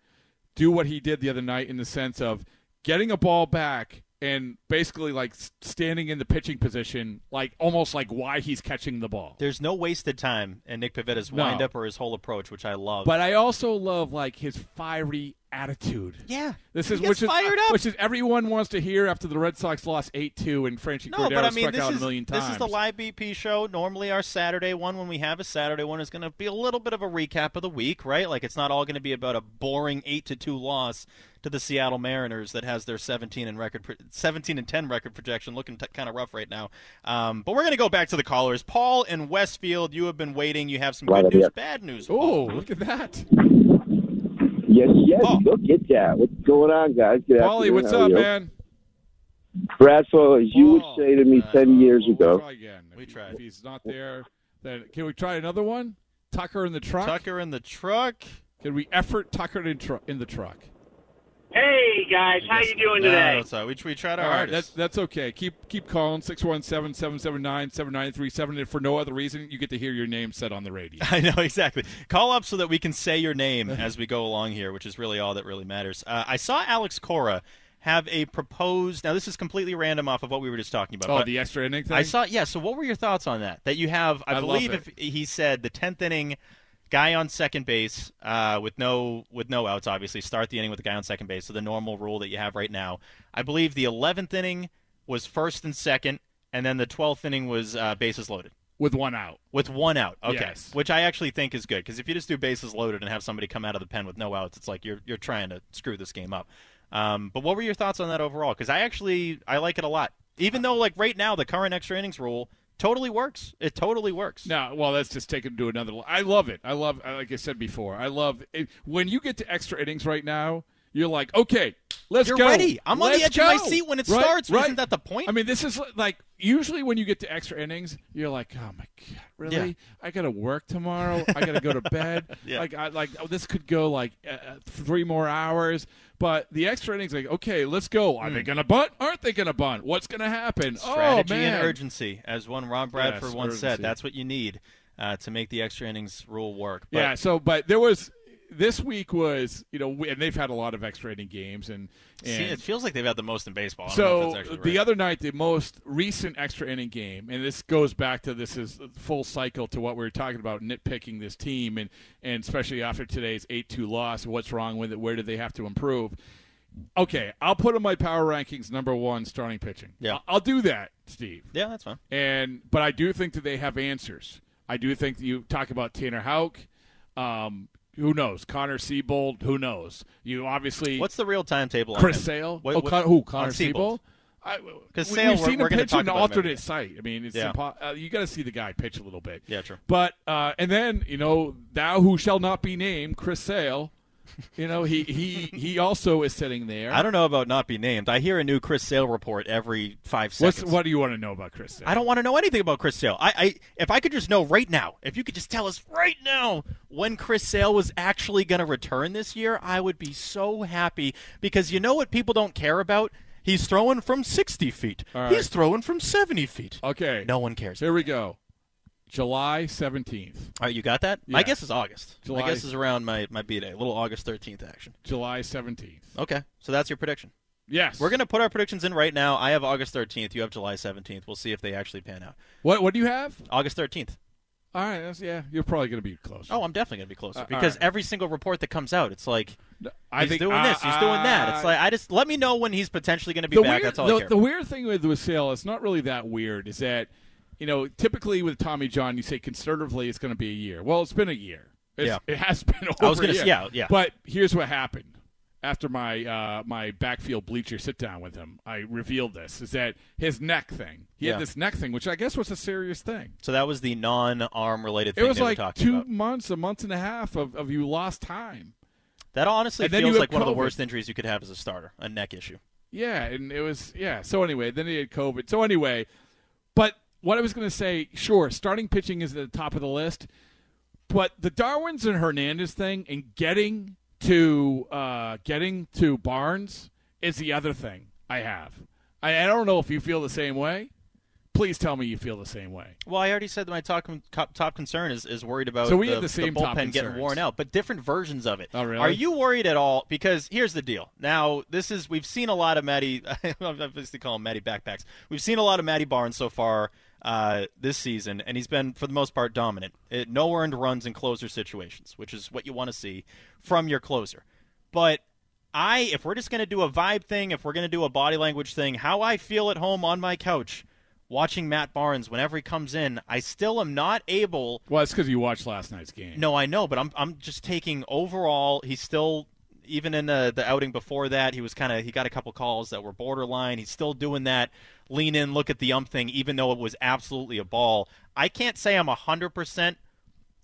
do what he did the other night in the sense of getting a ball back and basically like standing in the pitching position, like almost like why he's catching the ball. There's no wasted time in Nick Pivetta's No. windup or his whole approach, which I love. But I also love like his fiery attitude. Yeah, This is which is fired up. which is everyone wants to hear after the Red Sox lost eight two and Franchy No, Cordero but I mean, struck this out is, a million times. this is the live BP show. Normally, our Saturday one, when we have a Saturday one, is going to be a little bit of a recap of the week, right? Like it's not all going to be about a boring eight to two loss to the Seattle Mariners that has their seventeen and record, seventeen and ten record projection, looking t- kind of rough right now. Um, but we're going to go back to the callers. Paul in Westfield, you have been waiting. You have some Right good news, here. bad news. Oh, look at that. Yes, yes. Oh. Look at that. What's going on, guys? Good Paulie, afternoon. what's How up, you? man? Bradford, as you would say to me uh, 10 years we'll ago. Try again. We tried. If he's not there, then can we try another one? Tucker in the truck. Tucker in the truck. Can we effort Tucker in, tru- in the truck? Hey guys, how you doing No, today? that's all right. We, we tried our All right, hardest. that's that's okay. Keep keep calling 617-779-7937 and for no other reason you get to hear your name said on the radio. I know exactly. Call up so that we can say your name as we go along here, which is really all that really matters. Uh, I saw Alex Cora have a proposed. Now this is completely random off of what we were just talking about. Oh, but the extra inning thing? I saw. Yeah. So what were your thoughts on that? That you have, I, I believe, if he said the tenth inning. Guy on second base uh, with no with no outs. Obviously, start the inning with a guy on second base. So the normal rule that you have right now. I believe the eleventh inning was first and second, and then the twelfth inning was uh, bases loaded with one out. with one out. Okay, Yes. which I actually think is good because if you just do bases loaded and have somebody come out of the pen with no outs, it's like you're you're trying to screw this game up. Um, but what were your thoughts on that overall? Because I actually I like it a lot. Even though like right now the current extra innings rule totally works. It totally works. No, well, that's just taken to another. I love it. I love, like I said before, I love it. when you get to extra innings right now. You're like, okay, Let's You're go. ready. I'm on the Let's edge of my seat when it Right, starts. Right. Isn't that the point? I mean, this is like usually when you get to extra innings, you're like, oh my god, really? Yeah. I got to work tomorrow. I got to go to bed. Yeah. Like, I like oh, this could go like uh, uh, three more hours. But the extra innings, like, okay, let's go. Are they gonna bunt? Aren't they gonna bunt? What's gonna happen? Hmm. Strategy oh man, and urgency, as one Ron Bradford Yes, once said. That's what you need uh, to make the extra innings rule work. But yeah. So, but there was this week was you know, we- and they've had a lot of extra inning games, and and see, it feels like they've had the most in baseball. I don't know if So that's actually the other night, the most recent extra inning game, and this goes back to this is full cycle to what we were talking about nitpicking this team, and and especially after today's eight two loss, what's wrong with it? Where do they have to improve? Okay, I'll put in my power rankings number one starting pitching. Yeah. I'll, I'll do that, Steve. Yeah, that's fine. And but I do think that they have answers. I do think that you talk about Tanner Houck. Um, who knows? Connor Seabold. Who knows? You obviously. What's the real timetable? Chris him? Sale? What- oh, what- Con- who? Connor Seabold? Because Sale, we've seen we're him to pitch in an about him every alternate site. I mean, it's Yeah. impo- uh, you got to see the guy pitch a little bit. Yeah, true. But uh, and then you know thou who shall not be named, Chris Sale. You know he he he also is sitting there. I don't know about not be named. I hear a new Chris Sale report every five What's, seconds. what do you want to know about Chris Sale? I don't want to know anything about Chris Sale. I, I if I could just know right now, if you could just tell us right now when Chris Sale was actually going to return this year, I would be so happy because you know what people don't care about? He's throwing from 60 feet. Right. He's throwing from 70 feet. Okay. No one cares. Here we go. July seventeenth. All right, you got that? My guess is August. July- My guess is around my, my B day, a little August 13th action. July seventeenth. Okay, so that's your prediction. Yes. We're going to put our predictions in right now. I have August 13th. You have July 17th. We'll see if they actually pan out. What What do you have? August 13th. All right. That's, yeah, you're probably going to be close. Oh, I'm definitely going to be closer Uh, because right. every single report that comes out, it's like I he's think- doing uh, this, he's doing that. It's like I just let me know when he's potentially going to be the back. Weird, That's all the, I care. the weird thing with with Sale, it's not really that weird. Is that you know typically with Tommy John, you say conservatively it's going to be a year. Well, it's been a year. It's, Yeah. it has been. Over I was a gonna year. say- yeah, yeah. But here's what happened. After my uh, my backfield bleacher sit down with him, I revealed this: is that his neck thing. He Yeah. had this neck thing, which I guess was a serious thing. So that was the non-arm related thing It was like two about. months, a month and a half of, of you lost time. That honestly And feels like have one of the worst injuries you could have as a starter, a neck issue. Yeah, and it was yeah. So anyway, then he had COVID. So anyway, but what I was going to say, sure, starting pitching is at the top of the list, but the Darwinzon Hernandez thing and getting to uh, getting to Barnes is the other thing I have. I, I don't know if you feel the same way. Please tell me you feel the same way. Well, I already said that my top top, concern is, is worried about So we the, have the same bullpen top getting concerns. worn out, but different versions of it. Oh, really? Are you worried at all? Because here's the deal. Now, this is we've seen a lot of Matty. I obviously call him Matty backpacks. We've seen a lot of Matty Barnes so far uh, this season, and he's been for the most part dominant. It, no earned runs in closer situations, which is what you want to see from your closer. But I, if we're just going to do a vibe thing, if we're going to do a body language thing, how I feel at home on my couch watching Matt Barnes whenever he comes in, I still am not able. Well, it's because you watched last night's game. No, I know, but I'm I'm just taking overall. He's still even in the the outing before that. He was kind of he got a couple calls that were borderline. He's still doing that lean in, look at the ump thing, even though it was absolutely a ball. I can't say I'm hundred percent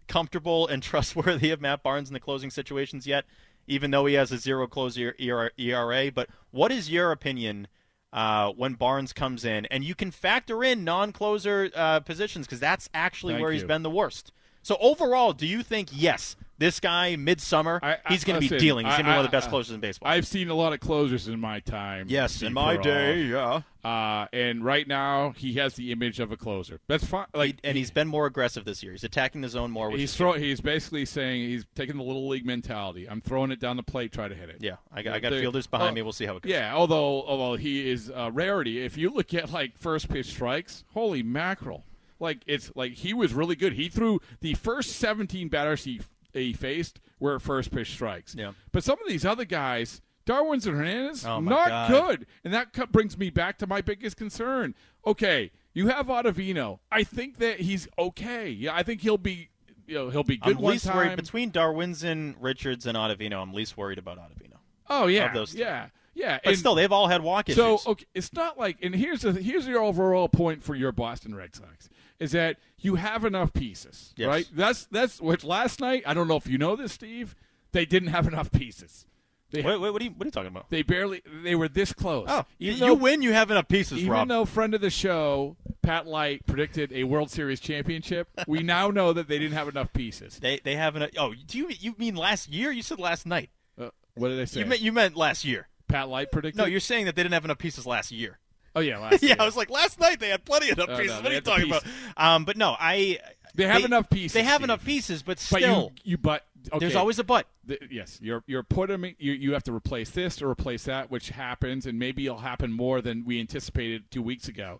comfortable and trustworthy of Matt Barnes in the closing situations yet, even though he has a zero close ERA. But what is your opinion uh, when Barnes comes in? And you can factor in non-closer uh, positions because that's actually Thank where he's been the worst. So overall, do you think yes, this guy midsummer, he's going to be dealing? He's going to be one of the I- best closers in baseball. I've seen a lot of closers in my time. Yes, in my Peralta. day, yeah. Uh, and right now, he has the image of a closer. That's fine. Like, and he's been more aggressive this year. He's attacking the zone more. He's throw, He's basically saying he's taking the little league mentality. I'm throwing it down the plate, try to hit it. Yeah, I got, I got There- fielders behind oh, me. We'll see how it goes. Yeah, although although he is a rarity. If you look at like first pitch strikes, holy mackerel! Like it's like he was really good. He threw the first 17 batters he he faced were first pitch strikes. Yeah. But some of these other guys, Darwin's and Hernandez, Oh, not God. good. And that brings me back to my biggest concern. Okay, you have Ottavino. I think that he's okay. Yeah, I think he'll be. You know, he'll be good I'm one least time. worried between Darwinzon, Richards, and Ottavino. I'm least worried about Ottavino. Oh yeah, those two. yeah, yeah. But And- still, they've all had walk issues. So okay, it's not like, and here's the here's your overall point for your Boston Red Sox is that you have enough pieces, Yes. right? That's that's which last night. I don't know if you know this, Steve. They didn't have enough pieces. They, Wait, wait, what are you what are you talking about? They, Wait, wait, what are you what are you talking about? They barely. They were this close. Oh, you, Even you though- win, you have enough pieces, Even Rob. though friend of the show Pat Light predicted a World Series championship, we now know that they didn't have enough pieces. They they have enough. Oh, do you you mean last year? You said last night. Uh, what did I say? You meant you meant last year. Pat Light predicted. No, you're saying that they didn't have enough pieces last year. Oh yeah, last yeah. I was like, last night they had plenty of enough Oh, no, pieces. they what are you the talking about? Um, but no, I. They have enough pieces, They have Steve. enough pieces, but But still, you, you but okay. there's always a but. Th- yes, you're you're putting you you have to replace this or replace that, which happens, and maybe it'll happen more than we anticipated two weeks ago.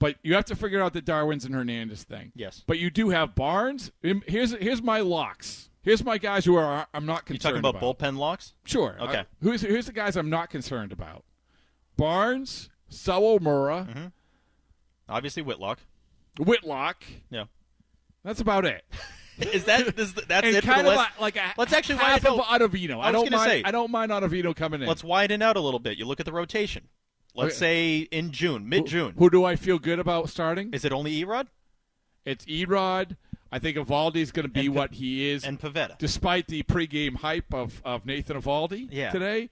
But you have to figure out the Darwin's and Hernandez thing. Yes. But you do have Barnes. Here's here's my locks. Here's my guys who are I'm not You concerned talking about, bullpen locks? Sure. Okay. Uh, who's here's the guys I'm not concerned about. Barnes, Sawamura, Mm-hmm. Obviously, Whitlock. Whitlock. Yeah. That's about it. Is that is, that's and it for the of list? like a Let's actually half widen of out- Ottavino. I, I don't mind. say- I don't mind Ottavino coming in. Let's widen out a little bit. You look at the rotation. Let's Okay. say in June, mid June. Who do I feel good about starting? Is it only E-Rod? It's E-Rod. I think Eovaldi's going to be Pa- what he is. and Pivetta. Despite the pregame hype of, of Nathan Eovaldi Yeah. today,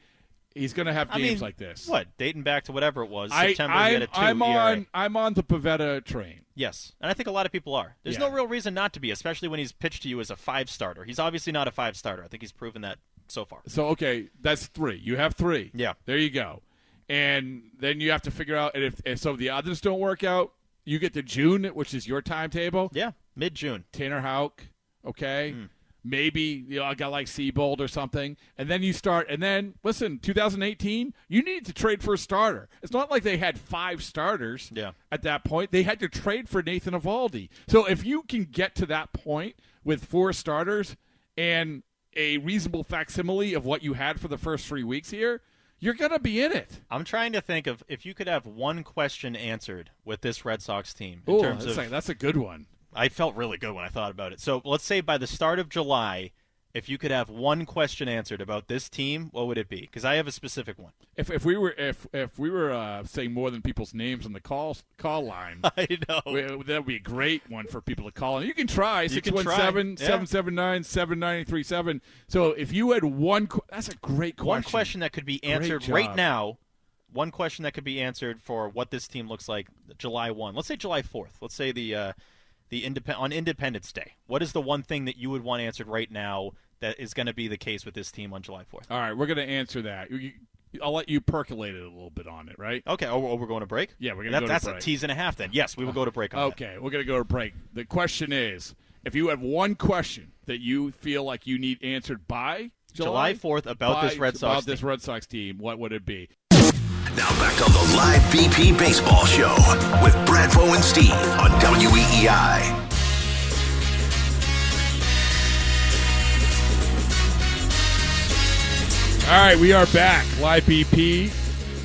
he's going to have I games mean, like this. What dating back to whatever it was I, September? he had I'm, a two I'm ERA. on. I'm on the Pivetta train. Yes, and I think a lot of people are. There's Yeah. no real reason not to be, especially when he's pitched to you as a five starter. He's obviously not a five starter. I think he's proven that so far. So okay, that's three. You have three. Yeah. There you go. And then you have to figure out and if, some of the others don't work out, you get to June, which is your timetable. Yeah, mid June. Tanner Houck, okay. Hmm. Maybe you know, a guy like Seabold or something, and then you start. And then listen, 2018, you needed to trade for a starter. It's not like they had five starters. Yeah. At that point, they had to trade for Nathan Eovaldi. So if you can get to that point with four starters and a reasonable facsimile of what you had for the first three weeks here, you're gonna be in it. I'm trying to think of if you could have one question answered with this Red Sox team in Oh, terms that's, of that's a good one. I felt really good when I thought about it. So let's say by the start of July, if you could have one question answered about this team, what would it be? Because I have a specific one. If, if we were if if we were uh, saying more than people's names on the call call line, I know we- that would be a great one for people to call. And you can try You six can one try, seven yeah. seven seven nine seven nine three seven. So if you had one, that's a great question. One question that could be answered right now. One question that could be answered for what this team looks like July one. Let's say July fourth. Let's say the uh, the independ- on Independence Day. What is the one thing that you would want answered right now that is going to be the case with this team on July fourth? All right, we're going to answer that. You- I'll let you percolate it a little bit on it, right? Okay. Oh, oh, we're going to break. Yeah, we're going That- to go that's break. a tease and a half. Then yes, we will go to break. On that. Okay, we're going to go to break. The question is, if you have one question that you feel like you need answered by July 4th about by- this Red Sox about this. Red Sox team, what would it be? Now back on the live BP Baseball Show with Bradfo and Steve on WEEI. All right, we are back. Live BP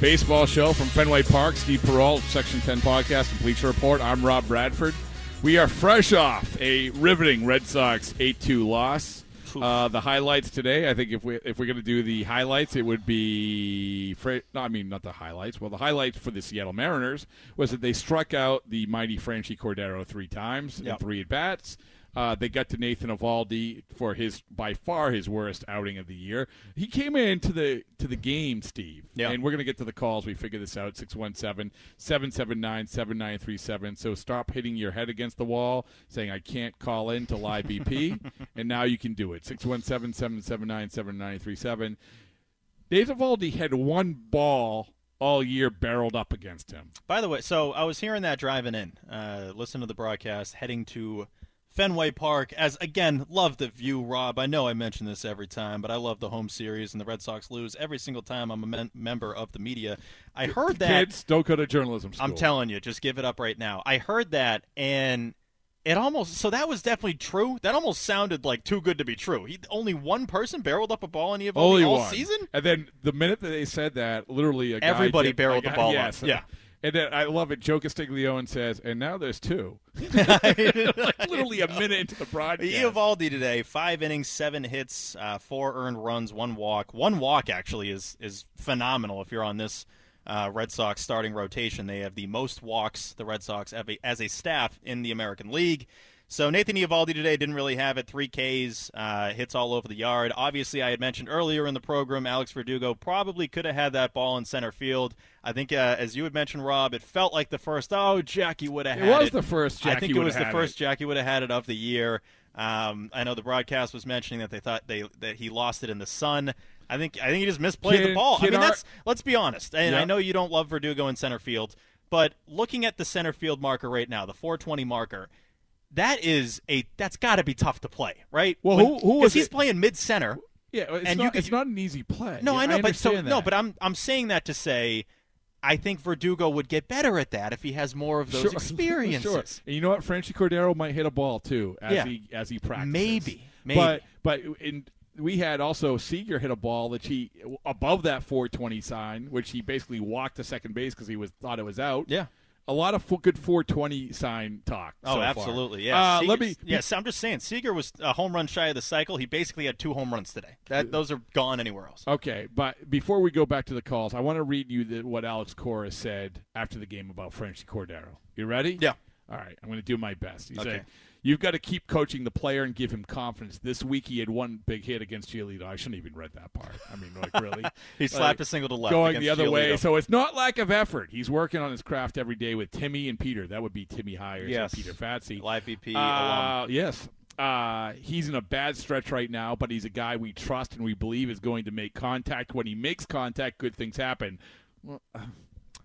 baseball show from Fenway Park. Steve Perrault, Section 10 podcast and Bleacher Report. I'm Rob Bradford. We are fresh off a riveting Red Sox 8-2 loss. Uh, the highlights today, I think if we if we're going to do the highlights, it would be Fra- no, I mean not the highlights. Well, the highlights for the Seattle Mariners was that they struck out the mighty Franchy Cordero three times in three at bats. Uh, they got to Nathan Eovaldi for his by far his worst outing of the year. He came into the to the game, Steve. Yeah. And we're going to get to the calls. We figure this out 617-779-7937. So stop hitting your head against the wall saying I can't call in to live BP and now you can do it. 617-779-7937. Dave Eovaldi had one ball all year barreled up against him. By the way, so I was hearing that driving in, uh, listening to the broadcast, heading to Fenway Park. As again, love the view, Rob. I know I mention this every time, but I love the home series and the Red Sox lose every single time I'm a men- member of the media. I heard that. Kids, don't go to journalism school. I'm telling you, just give it up right now. I heard that, and it almost so that was definitely true. That almost sounded like too good to be true. He only one person barreled up a ball in the all one. season. And then the minute that they said that, literally a guy Everybody did- barreled a the guy- ball up. yes. Yeah. And then I love it. Joe Castiglione says, and now there's two. like literally a minute into the broadcast. Eovaldi today, five innings, seven hits, uh, four earned runs, one walk. One walk actually is is phenomenal. If you're on this uh, Red Sox starting rotation, they have the most walks the Red Sox have a, as a staff in the American League. So Nathan Eovaldi today didn't really have it. Three Ks, uh, hits all over the yard. Obviously, I had mentioned earlier in the program, Alex Verdugo probably could have had that ball in center field. I think, uh, as you had mentioned, Rob, it felt like the first. Oh, Jackie would have It had was it. the first I think it was the first it. Jackie would have had it of the year. Um, I know the broadcast was mentioning that they thought they that he lost it in the sun. I think I think he just misplayed the Can- ball. I mean, our- that's let's be honest. And Yeah. I know you don't love Verdugo in center field, but looking at the center field marker right now, the 420 marker, that is a that's got to be tough to play, right? Well, When- who- who was he's it? playing mid center. Yeah, it's, and not, you, it's not an easy play. no, Yeah, I know, but so understand no, but I'm I'm saying that to say, I think Verdugo would get better at that if he has more of those Sure, experiences. Sure. And you know what? Franchy Cordero might hit a ball too as Yeah. he as he practices. Maybe, maybe. But but in we had also Seager hit a ball that he above that 420 sign, which he basically walked to second base because he was thought it was out. Yeah. A lot of good 420 sign talk. Oh, so far. absolutely. Yeah. Uh, let me. Yes, I'm just saying. Seager was a home run shy of the cycle. He basically had two home runs today. That those are gone anywhere else. Okay, but before we go back to the calls, I want to read you the, what Alex Cora said after the game about Frenchy Cordero. You ready? Yeah. All right, I'm going to do my best. He Okay. said, "You've got to keep coaching the player and give him confidence." This week he had one big hit against Giolito. I shouldn't even read that part. I mean, like really, He slapped a single to left going the other way. So it's not lack of effort. He's working on his craft every day with Timmy and Peter. That would be Timmy Hyers Yes. and Peter Fatse. Live BP Uh, yes. Uh, he's in a bad stretch right now, but he's a guy we trust and we believe is going to make contact. When he makes contact, good things happen. Well,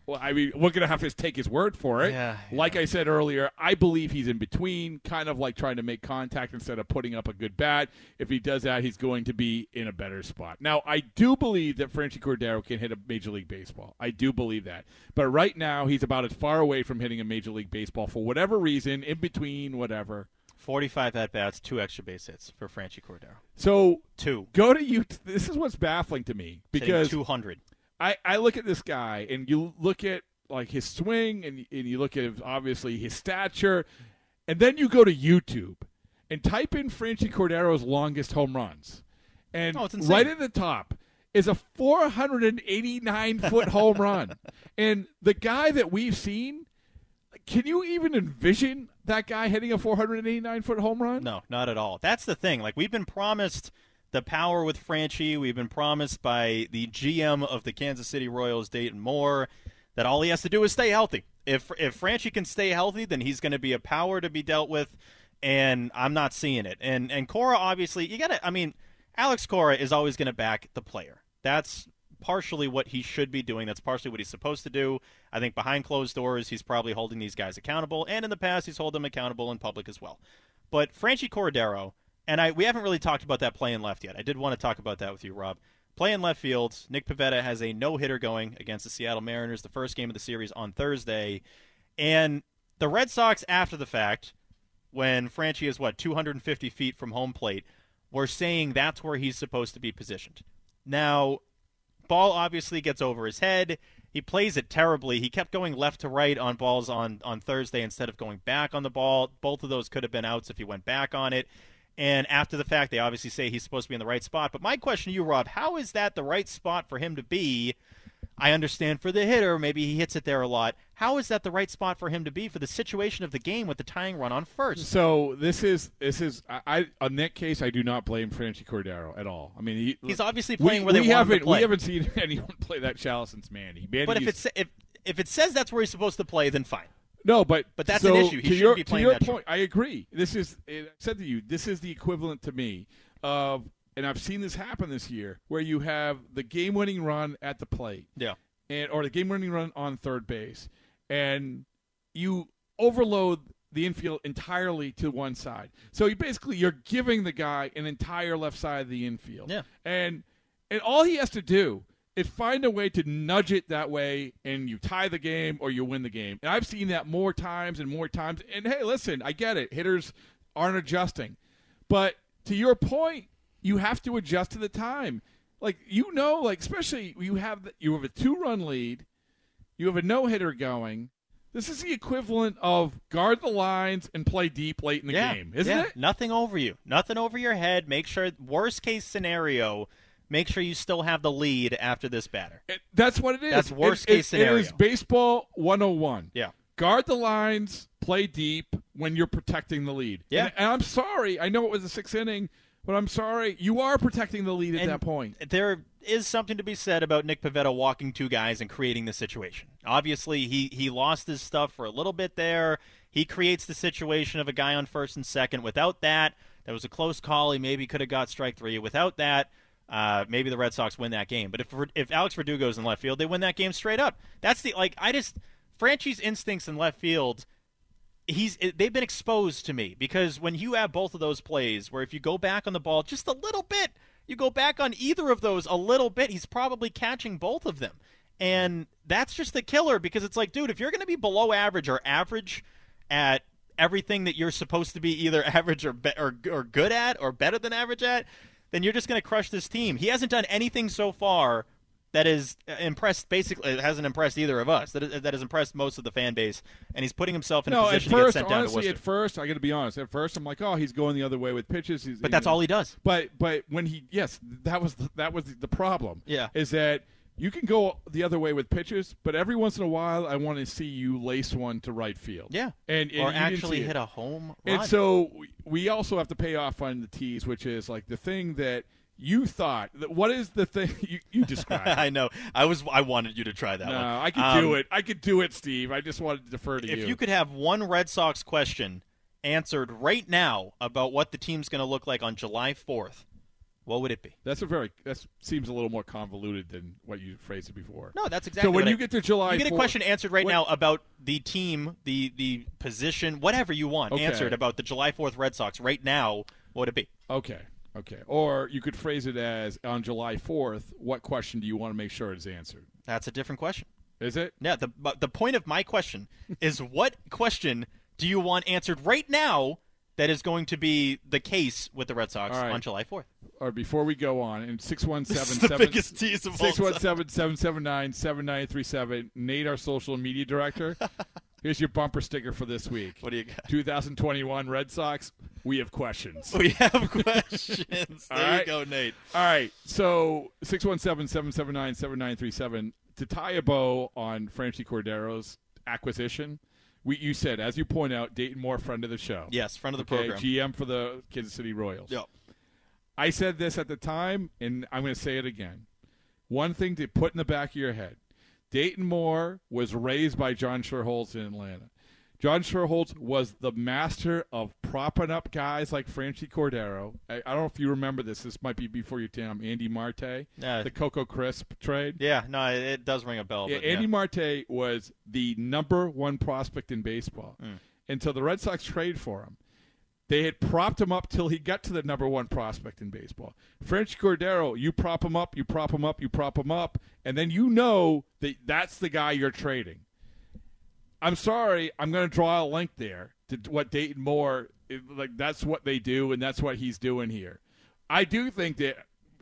well I mean, we're going to have to take his word for it. Yeah, Like I said earlier, I believe he's in between, kind of like trying to make contact instead of putting up a good bat. If he does that, he's going to be in a better spot. Now, I do believe that Franchy Cordero can hit a Major League Baseball. I do believe that. But right now, he's about as far away from hitting a Major League Baseball for whatever reason, in between, whatever. 45 at bats, two extra base hits for Franchy Cordero. So Two. go to you. This is what's baffling to me Hitting because 200. I, I look at this guy and you look at like his swing and, and you look at obviously his stature, and then you go to YouTube and type in Franchy Cordero's longest home runs, and Oh, right at the top is a 489 foot home run, and the guy that we've seen. Can you even envision that guy hitting a 489 foot home run? No, not at all. That's the thing. Like we've been promised the power with Franchy. We've been promised by the GM of the Kansas City Royals, Dayton Moore, that all he has to do is stay healthy. If if Franchy can stay healthy, then he's going to be a power to be dealt with. And I'm not seeing it. And and Cora, obviously, you got to. I mean, Alex Cora is always going to back the player. That's partially what he should be doing. That's partially what he's supposed to do. I think behind closed doors, he's probably holding these guys accountable, and in the past, he's held them accountable in public as well. But Franchy Cordero, and I we haven't really talked about that play in left yet. I did want to talk about that with you, Rob. Play in left field. Nick Pivetta has a no hitter going against the Seattle Mariners, the first game of the series on Thursday, and the Red Sox after the fact, when Franchy is what 250 feet from home plate, were saying that's where he's supposed to be positioned. Now, ball obviously gets over his head. He plays it terribly. He kept going left to right on balls on, on Thursday instead of going back on the ball. Both of those could have been outs if he went back on it. And after the fact, they obviously say he's supposed to be in the right spot. But my question to you, Rob, how is that the right spot for him to be? I understand for the hitter, maybe he hits it there a lot. How is that the right spot for him to be for the situation of the game with the tying run on first? So this is this is I, I on that case I do not blame Franchy Cordero at all. I mean he, He's obviously we- playing where they we want him to haven't play. we haven't seen anyone play that shallow since Manny. Manny But if used- it sa- if if it says that's where he's supposed to play, then fine. No, but But that's so an issue. He to shouldn't your, be to your that point, I agree. This is I said to you. This is the equivalent to me of, and I've seen this happen this year, where you have the game-winning run at the plate, Yeah. and or the game-winning run on third base, and you overload the infield entirely to one side. So you basically you're giving the guy an entire left side of the infield. Yeah. And and all he has to do is find a way to nudge it that way and you tie the game or you win the game. And I've seen that more times and more times. And hey, listen, I get it. Hitters aren't adjusting. But to your point, you have to adjust to the time. Like you know, like especially you have the, you have a two run lead, you have a no hitter going. This is the equivalent of guard the lines and play deep late in the yeah. game, isn't Yeah. it? Nothing over you. Nothing over your head. Make sure worst case scenario, make sure you still have the lead after this batter. That's what it is. That's worst It- it- case scenario. It is baseball 101. Yeah. Guard the lines, play deep, when you're protecting the lead. Yeah. And, and I'm sorry. I know it was a sixth inning, but I'm sorry. You are protecting the lead at And that point. There is something to be said about Nick Pivetta walking two guys and creating the situation. Obviously, he he lost his stuff for a little bit there. He creates the situation of a guy on first and second. Without that, that was a close call. He maybe could have got strike three. Without that, uh, maybe the Red Sox win that game. But if if Alex Verdugo's in left field, they win that game straight up. That's the like I just Franchy's instincts in left field he's they've been exposed to me because when you have both of those plays where if you go back on the ball just a little bit you go back on either of those a little bit he's probably catching both of them and that's just the killer because it's like dude if you're going to be below average or average at everything that you're supposed to be either average or be- or, or good at or better than average at then you're just going to crush this team he hasn't done anything so far that has uh, impressed basically it hasn't impressed either of us that, that has impressed most of the fan base and he's putting himself in a No, at position to get first, sent down to honestly, Worcester. at first, I got to be honest. At first, I'm like, oh, he's going the other way with pitches. He's, But that's all he does. But but when he yes, that was the, that was the problem. Yeah. is that you can go the other way with pitches, but every once in a while, I want to see you lace one to right field. Yeah. and, and or actually hit a home Run. And so we also have to pay off on the tees, which is like the thing that you thought. What is the thing you, you described? I know. I was. I wanted you to try that no, one. I could Um, do it. I could do it, Steve. I just wanted to defer to If you. If you could have one Red Sox question answered right now about what the team's going to look like on July 4th, what would it be? That's a very that seems a little more convoluted than what you phrased it before. No, that's exactly. So when you I- get to July, you get a question answered right what- now about the team, the the position, whatever you want Okay. answered about the July 4th Red Sox right now. What would it be? Okay, okay. Or you could phrase it as on July fourth. What question do you want to make sure is answered? That's a different question. Is it? Yeah. The the point of my question is what question do you want answered right now that is going to be the case with the Red Sox right. on July 4th? Or before we go on, in six one This is the biggest tease of all six one seven seven seven nine seven nine three seven. Nate, our social media director. Here's your bumper sticker for this week. What do you got? 2021 Red Sox. We have questions. We have questions. There you go, Nate. All right. So 617-779-7937 to tie a bow on Franchy Cordero's acquisition. We you said as you point out Dayton Moore friend of the show. Yes, friend of the Okay, program. GM for the Kansas City Royals. Yep. I said this at the time and I'm going to say it again. One thing to put in the back of your head. Dayton Moore was raised by John Schuerholz in Atlanta. John Schuerholz was the master of propping up guys like Franchy Cordero. I, I don't know if you remember this. This might be before your time. Andy Marte, Yeah. the Coco Crisp trade. Yeah, no, it, it does ring a bell. Yeah, Andy yeah. Marte was the number one prospect in baseball Mm. until the Red Sox trade for him. They had propped him up till he got to the number one prospect in baseball. French Cordero, you prop him up, you prop him up, you prop him up, and then you know that that's the guy you're trading. I'm sorry, I'm going to draw a link there to what Dayton Moore like. That's what they do, and that's what he's doing here. I do think that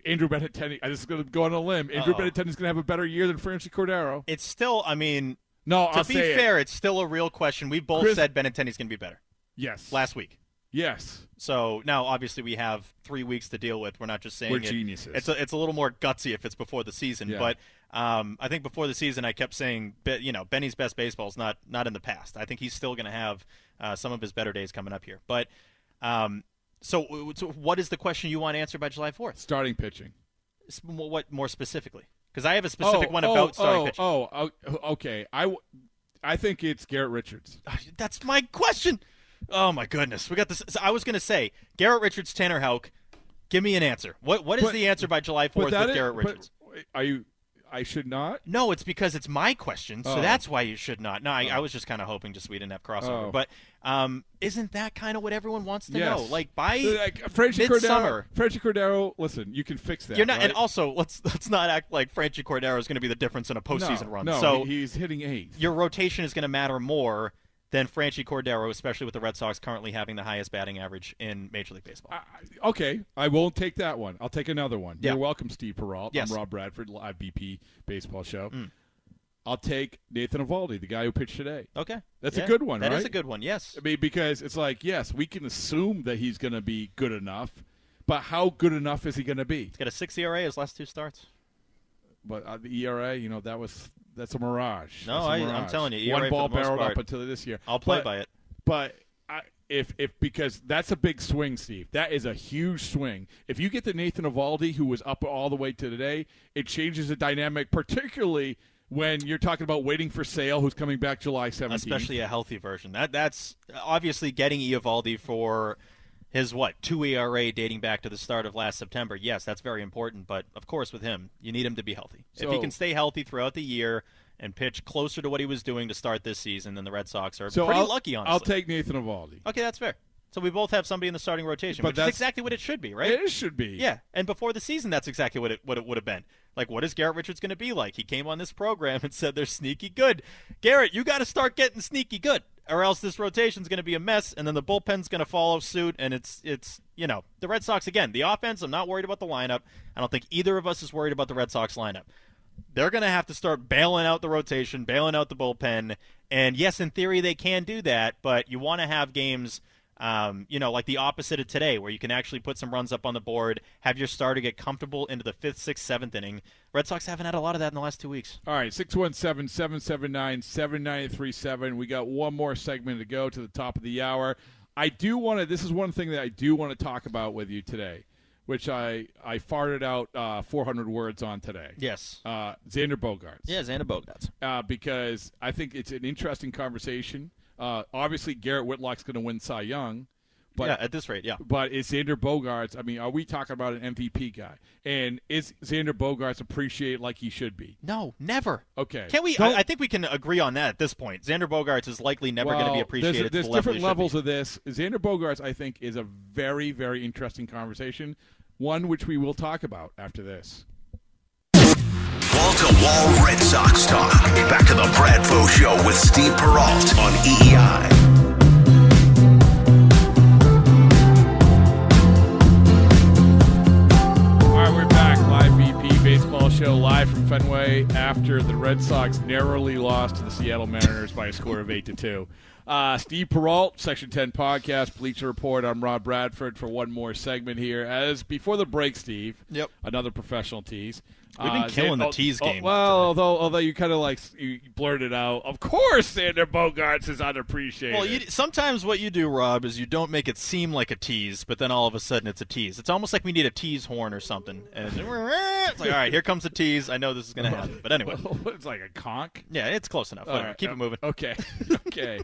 Andrew Benintendi. I'm just going to go on a limb. Andrew Uh-oh. Benintendi's going to have a better year than Francis Cordero. It's still, I mean, No, to I'll be say it. fair, it's still a real question. We both Chris- said Benintendi's going to be better. Yes. Last week. Yes. So now, obviously, we have three weeks to deal with. We're not just saying We're it- geniuses. It's a, it's a little more gutsy if it's before the season. Yeah. But um, I think before the season, I kept saying, you know, Benny's best baseball is not not in the past. I think he's still going to have uh, some of his better days coming up here. But um, so, so, what is the question you want answered by July fourth? Starting pitching. What more specifically? Because I have a specific oh, one oh, about starting oh, pitching. Oh, oh, okay. I, w- I think it's Garrett Richards. That's my question. Oh my goodness, we got this. So I was going to say Garrett Richards, Tanner Houck. Give me an answer. What what is But- the answer by July fourth with is- Garrett Richards? Are you? I should not. No, it's because it's my question, so Oh. that's why you should not. No, I, I Oh. was just kind of hoping just we didn't have crossover. Oh. But um, isn't that kind of what everyone wants to Yes. know? Like by like Frenchie midsummer, Cordero. Frenchie Cordero. Listen, you can fix that. you're not. right? And also, let's let's not act like Franchy Cordero is going to be the difference in a postseason no, run. No, so he's hitting eighth. your rotation is going to matter more than Franchy Cordero, especially with the Red Sox currently having the highest batting average in Major League Baseball. Okay, I won't take that one. I'll take another one. Yeah. You're welcome, Steve Perrault. Yes. I'm Rob Bradford, live BP baseball show. Mm. I'll take Nathan Eovaldi, the guy who pitched today. Okay. That's Yeah, a good one, that right? is a good one, yes. I mean, because it's like, yes, we can assume that he's going to be good enough, but how good enough is he going to be? He's got a six ERA his last two starts. But uh, the ERA, you know, that was that's a mirage. No, I- I'm telling you, one ERA for ball barreled part, up until this year. I'll play But- by it. But I, if if because that's a big swing, Steve. That is a huge swing. If you get the Nathan Eovaldi, who was up all the way to today, it changes the dynamic, particularly when you're talking about waiting for Sale, who's coming back July 17th. especially a healthy version. That that's obviously getting Eovaldi for his what two ERA dating back to the start of last September. Yes, that's very important. But of course, with him, you need him to be healthy. if he can stay healthy throughout the year and pitch closer to what he was doing to start this season, then the Red Sox are so pretty I'll, lucky. Honestly, I'll take Nathan Eovaldi. Okay, that's fair. So we both have somebody in the starting rotation, But which is that's- exactly what it should be, right? It should be. Yeah, and before the season, that's exactly what it what it would have been. Like, what is Garrett Richards going to be like? He came on this program and said they're sneaky good. Garrett, you got to start getting sneaky good, or else this rotation's going to be a mess, and then the bullpen's going to follow suit. And it's it's you know the Red Sox again. The offense, I'm not worried about the lineup. I don't think either of us is worried about the Red Sox lineup. They're going to have to start bailing out the rotation, bailing out the bullpen. And yes, in theory, they can do that, but you want to have games, um, you know, like the opposite of today, where you can actually put some runs up on the board, have your starter get comfortable into the fifth, sixth, seventh inning. Red Sox haven't had a lot of that in the last two weeks. All right, 617 779 7937. We got one more segment to go to the top of the hour. I do want to, this is one thing that I do want to talk about with you today, which I, I farted out uh, 400 words on today. Yes. Uh, Xander Bogaerts. Yeah, Xander Bogaerts. Uh, because I think it's an interesting conversation. Uh, obviously, Garrett Whitlock's going to win Cy Young. But, Yeah, at this rate, yeah. But is Xander Bogaerts? I mean, are we talking about an MVP guy? And is Xander Bogaerts appreciated like he should be? No, never. Okay. Can we? I, I think we can agree on that at this point. Xander Bogaerts is likely never going to be appreciated. There's, to there's the different he should levels be. of this. Xander Bogaerts, I think, is a very, very interesting conversation. One which we will talk about after this. Wall to wall Red Sox talk. Back to the Bradfo Show with Steve Perrault on WEEI. All right, we're back. Live BP baseball show live from Fenway after the Red Sox narrowly lost to the Seattle Mariners by a score of eight to two. Uh, Steve Perrault, Section Ten Podcast, Bleacher Report. I'm Rob Bradford for one more segment here. As before the break, Steve. Yep. Another professional tease. We've been Uh, killing the oh, tease oh, game well, although although you kind of like you blurted out, of course, Xander Bogaerts is unappreciated. Well, you, sometimes what you do, Rob, is you don't make it seem like a tease, but then all of a sudden it's a tease. It's almost like we need a tease horn or something. And it's like, all right, here comes the tease. I know this is going to happen. But anyway. it's like a conk. Yeah, it's close enough. All right, Keep uh, it moving. Okay, okay.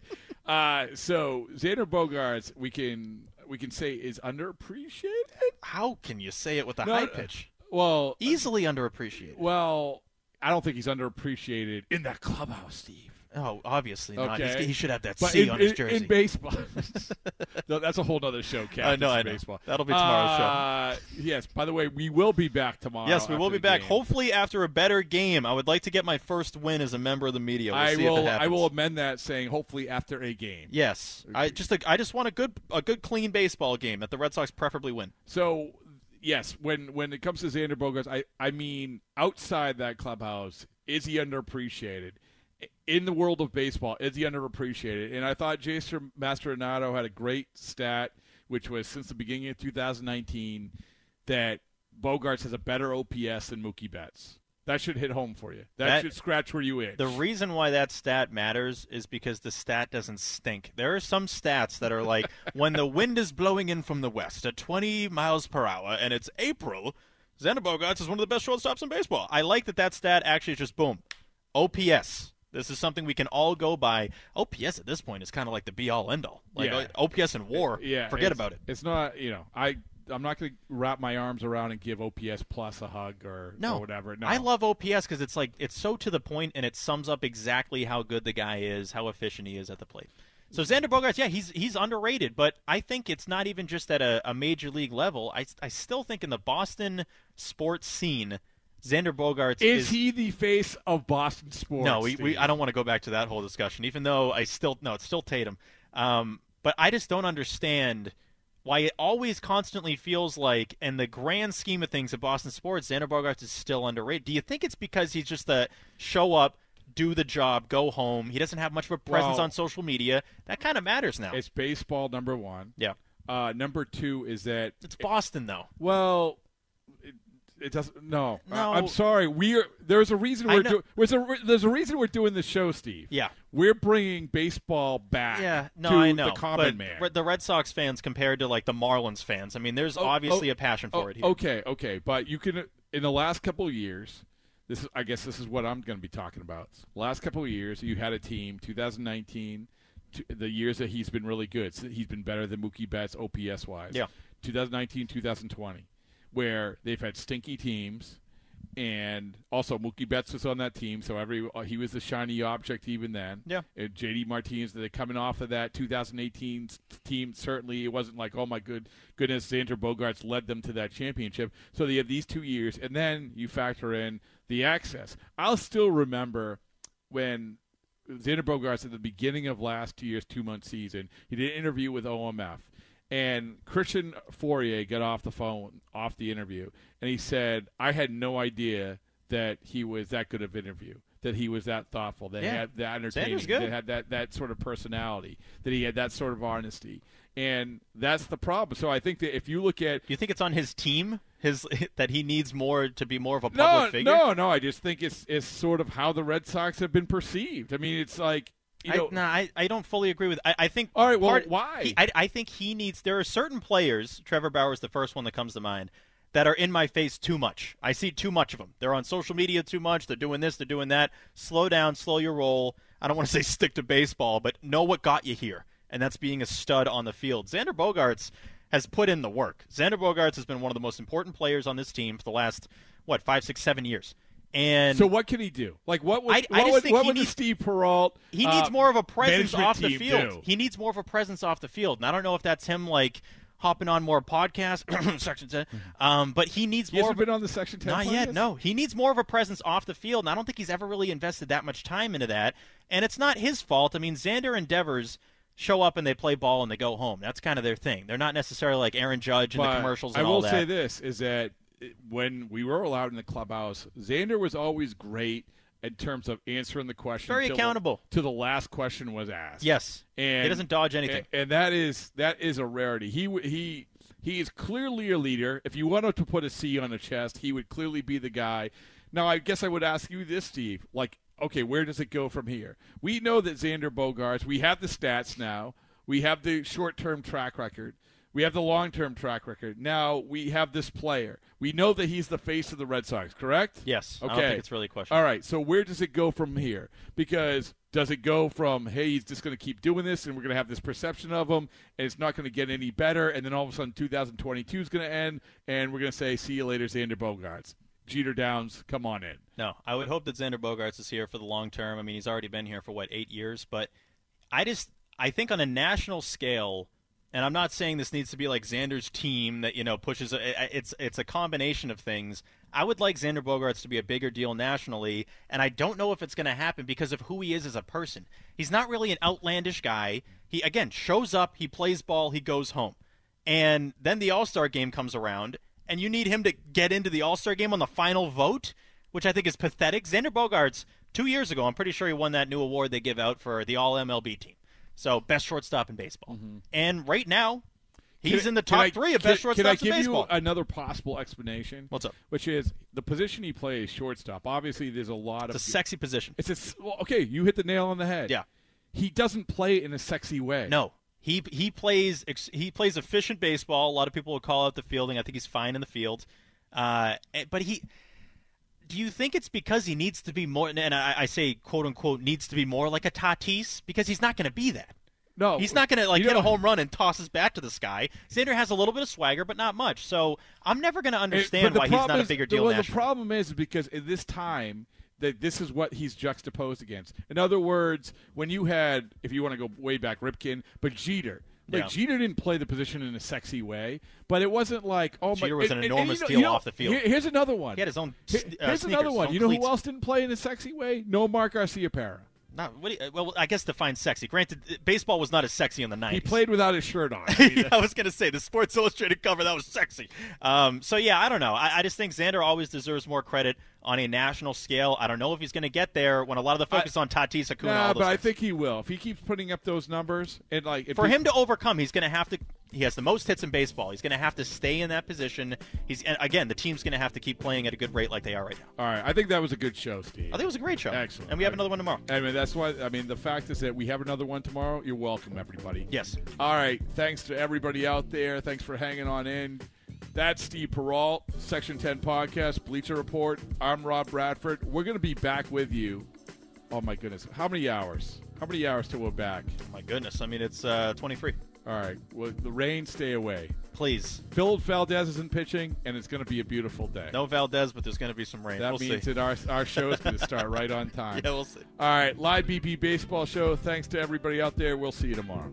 uh, so Xander Bogaerts, we can we can say is underappreciated. How can you say it with a No, high uh, pitch? Well, Easily underappreciated. well, I don't think he's underappreciated in that clubhouse, Steve. Oh, obviously not. He's- Okay. he should have that But C in, on his jersey. In baseball, no, that's a whole other show. I know, I know. baseball. That'll be tomorrow's show. uh, Yes. By the way, we will be back tomorrow. Yes, we will be back. game. Hopefully, after a better game. I would like to get my first win as a member of the media. We'll I will. I will amend that, saying hopefully after a game. Yes, I just I just want a good a good clean baseball game that the Red Sox preferably win. So yes, when when it comes to Xander Bogaerts, I I mean outside that clubhouse, is he underappreciated? In the world of baseball, is he underappreciated? And I thought Jason Mastrodonato had a great stat, which was since the beginning of 2019, that Bogaerts has a better OPS than Mookie Betts. That should hit home for you. That, That- should scratch where you itch. The reason why that stat matters is because the stat doesn't stink. There are some stats that are like when the wind is blowing in from the west at 20 miles per hour and it's April, Xander Bogaerts is one of the best shortstops in baseball. I like that that stat actually is just boom. OPS. This is something we can all go by. OPS at this point is kind of like the be all end all. Like Yeah. OPS in war, yeah, forget about it. It's not, you know, I I'm not going to wrap my arms around and give OPS plus a hug or, No, or whatever. No, I love OPS because it's like it's so to the point and it sums up exactly how good the guy is, how efficient he is at the plate. So Xander Bogaerts, yeah, he's he's underrated, but I think it's not even just at a, a major league level. I, I still think in the Boston sports scene, Xander Bogaerts Is, he the face of Boston sports? no, we, we I don't want to go back to that whole discussion. Even though I still no, it's still Tatum. Um, but I just don't understand why it always constantly feels like, in the grand scheme of things at Boston sports, Xander Bogaerts is still underrated. Do you think it's because he's just the show up, do the job, go home? He doesn't have much of a presence Well, on social media. That kind of matters now. It's baseball number one. Yeah. Uh, number two is that it's Boston though. Well, it- doesn't. No, No. I, am sorry. We are. There's a reason we're doing. There's a there's a reason we're doing the show, Steve. Yeah. we're bringing baseball back. Yeah, no, to I know. the common but man. The Red Sox fans compared to like the Marlins fans, I mean, there's Oh, obviously oh, a passion oh, for oh, it here. Okay, okay, but you can in the last couple of years. This is, I guess, this is what I'm going to be talking about. Last couple of years, you had a team. 2019, t- the years that he's been really good. So he's been better than Mookie Betts OPS wise. Yeah. 2019, 2020, where they've had stinky teams, and also Mookie Betts was on that team, so every uh, he was the shiny object even then. Yeah. And JD Martinez, they're coming off of that 2018 team. Certainly, it wasn't like, oh my good goodness, Xander Bogaerts led them to that championship. So they have these two years, and then you factor in the access. I'll still remember when Xander Bogaerts at the beginning of last year's two month season, he did an interview with OMF. And Christian Fauria got off the phone, off the interview, and he said, I had no idea that he was that good of an interview, that he was that thoughtful, that he Yeah. had that entertaining, good. that had that, that sort of personality, that he had that sort of honesty. And that's the problem. So I think that if you look at Do you think it's on his team, his that he needs more to be more of a public no, figure? no, no. I just think it's it's sort of how the Red Sox have been perceived. I mean, it's like you know, I, no, I, I don't fully agree with. I, I think. All right, well, part- why? he- I, I think he needs. There are certain players. Trevor Bauer is the first one that comes to mind. That are in my face too much. I see too much of them. They're on social media too much. They're doing this. They're doing that. Slow down. Slow your roll. I don't want to say stick to baseball, but know what got you here, and that's being a stud on the field. Xander Bogaerts has put in the work. Xander Bogaerts has been one of the most important players on this team for the last what five, six, seven years. And so what can he do? Like what would I- I what would, what he would the needs- Steve Perrault he uh, needs more of a presence off the field. do? He needs more of a presence off the field. And I don't know if that's him like hopping on more podcasts, section 10. Um, but he needs He more. hasn't been on the Section 10 Not yet. No, he needs more of a presence off the field. And I don't think he's ever really invested that much time into that. And it's not his fault. I mean, Xander endeavors show up and they play ball and they go home. That's kind of their thing. They're not necessarily like Aaron Judge in the But commercials I will all that. say this is that when we were allowed in the clubhouse, Xander was always great in terms of answering the question. Very accountable. to the last question was asked. Yes. and He doesn't dodge anything. And, and that is that is a rarity. He he he is clearly a leader. If you wanted to put a C on a chest, he would clearly be the guy. Now, I guess I would ask you this, Steve. Like, okay, where does it go from here? We know that Xander Bogaerts. We have the stats now. We have the short-term track record. We have the long-term track record. Now we have this player. We know that he's the face of the Red Sox, correct? Yes. I Okay. don't think it's really a question. All right. So where does it go from here? Because does it go from hey, he's just going to keep doing this, and we're going to have this perception of him, and it's not going to get any better, and then all of a sudden 2022 is going to end, and we're going to say see you later, Xander Bogaerts, Jeter Downs, come on in. No, I would hope that Xander Bogaerts is here for the long term. I mean, he's already been here for what eight years, but I just I think on a national scale, and I'm not saying this needs to be like Xander's team that you know pushes. A, it's it's a combination of things. I would like Xander Bogaerts to be a bigger deal nationally, and I don't know if it's going to happen because of who he is as a person. He's not really an outlandish guy. He again shows up, he plays ball, he goes home, and then the All Star game comes around, and you need him to get into the All Star game on the final vote, which I think is pathetic. Xander Bogaerts, two years ago, I'm pretty sure he won that new award they give out for the All MLB team. So best shortstop in baseball. And right now, he's in the top I- three of can- best shortstops in baseball. Can I give you another possible explanation? What's up? Which is the position he plays, shortstop. Obviously, there's a lot of It's a sexy position. It's a well, okay. You hit the nail on the head. Yeah. He doesn't play in a sexy way. No, he he plays he plays efficient baseball. A lot of people will call out the fielding. I think he's fine in the field, uh, eh, but he. Do you think it's because he needs to be more? And I, I say quote unquote needs to be more like a Tatis because he's not going to be that. No, He's not going to like hit a home run and toss his bat to the sky. Xander has a little bit of swagger, but not much. So I'm never going to eh, understand but the why he's not problem a is- bigger deal well, the problem is because at this time that this is what he's juxtaposed against. In other words, when you had, if you want to go way back, Ripken, but Jeter. Like Yeah. Jeter didn't play the position in a sexy way, but it wasn't like oh my. Jeter was and- an and- and enormous you know- deal off the field. here- here's another one. He had his own uh, here's another one. You know cleats. who else didn't play in a sexy way? Nomar Garciaparra. Not, what you- well, I guess define sexy. Granted, uh, baseball was not as sexy in the 90s. He played without his shirt on. I mean, I was going to say the Sports Illustrated cover that was sexy. Um, so yeah, I don't know. I, I just think Xander always deserves more credit on a national scale. I don't know if he's going to get there when a lot of the focus on Tatis, Acuna, Nah, all those but I think he will. If he keeps putting up those numbers and like For he- him to overcome, he's going to have to He has the most hits in baseball. He's going to have to stay in that position. He's and again, the team's going to have to keep playing at a good rate like they are right now. All right, I think that was a good show, Steve. I think it was a great show. Excellent. And we have another one tomorrow. I mean, that's why. I mean, the fact is that we have another one tomorrow. You're welcome, everybody. Yes. All right. Thanks to everybody out there. Thanks for hanging on in. That's Steve Perrault, Section 10 Podcast, Bleacher Report. I'm Rob Bradford. We're going to be back with you. Oh, my goodness. How many hours? How many hours till we're back? My goodness. I mean, it's uh, 23. All right. Well, the rain, stay away. Please. Phil Valdez isn't pitching, and it's going to be a beautiful day. No Valdez, but there's going to be some rain. That we'll means see. that our, our show is going to start right on time. Yeah, we'll see. All right. Live BP Baseball Show. Thanks to everybody out there. We'll see you tomorrow.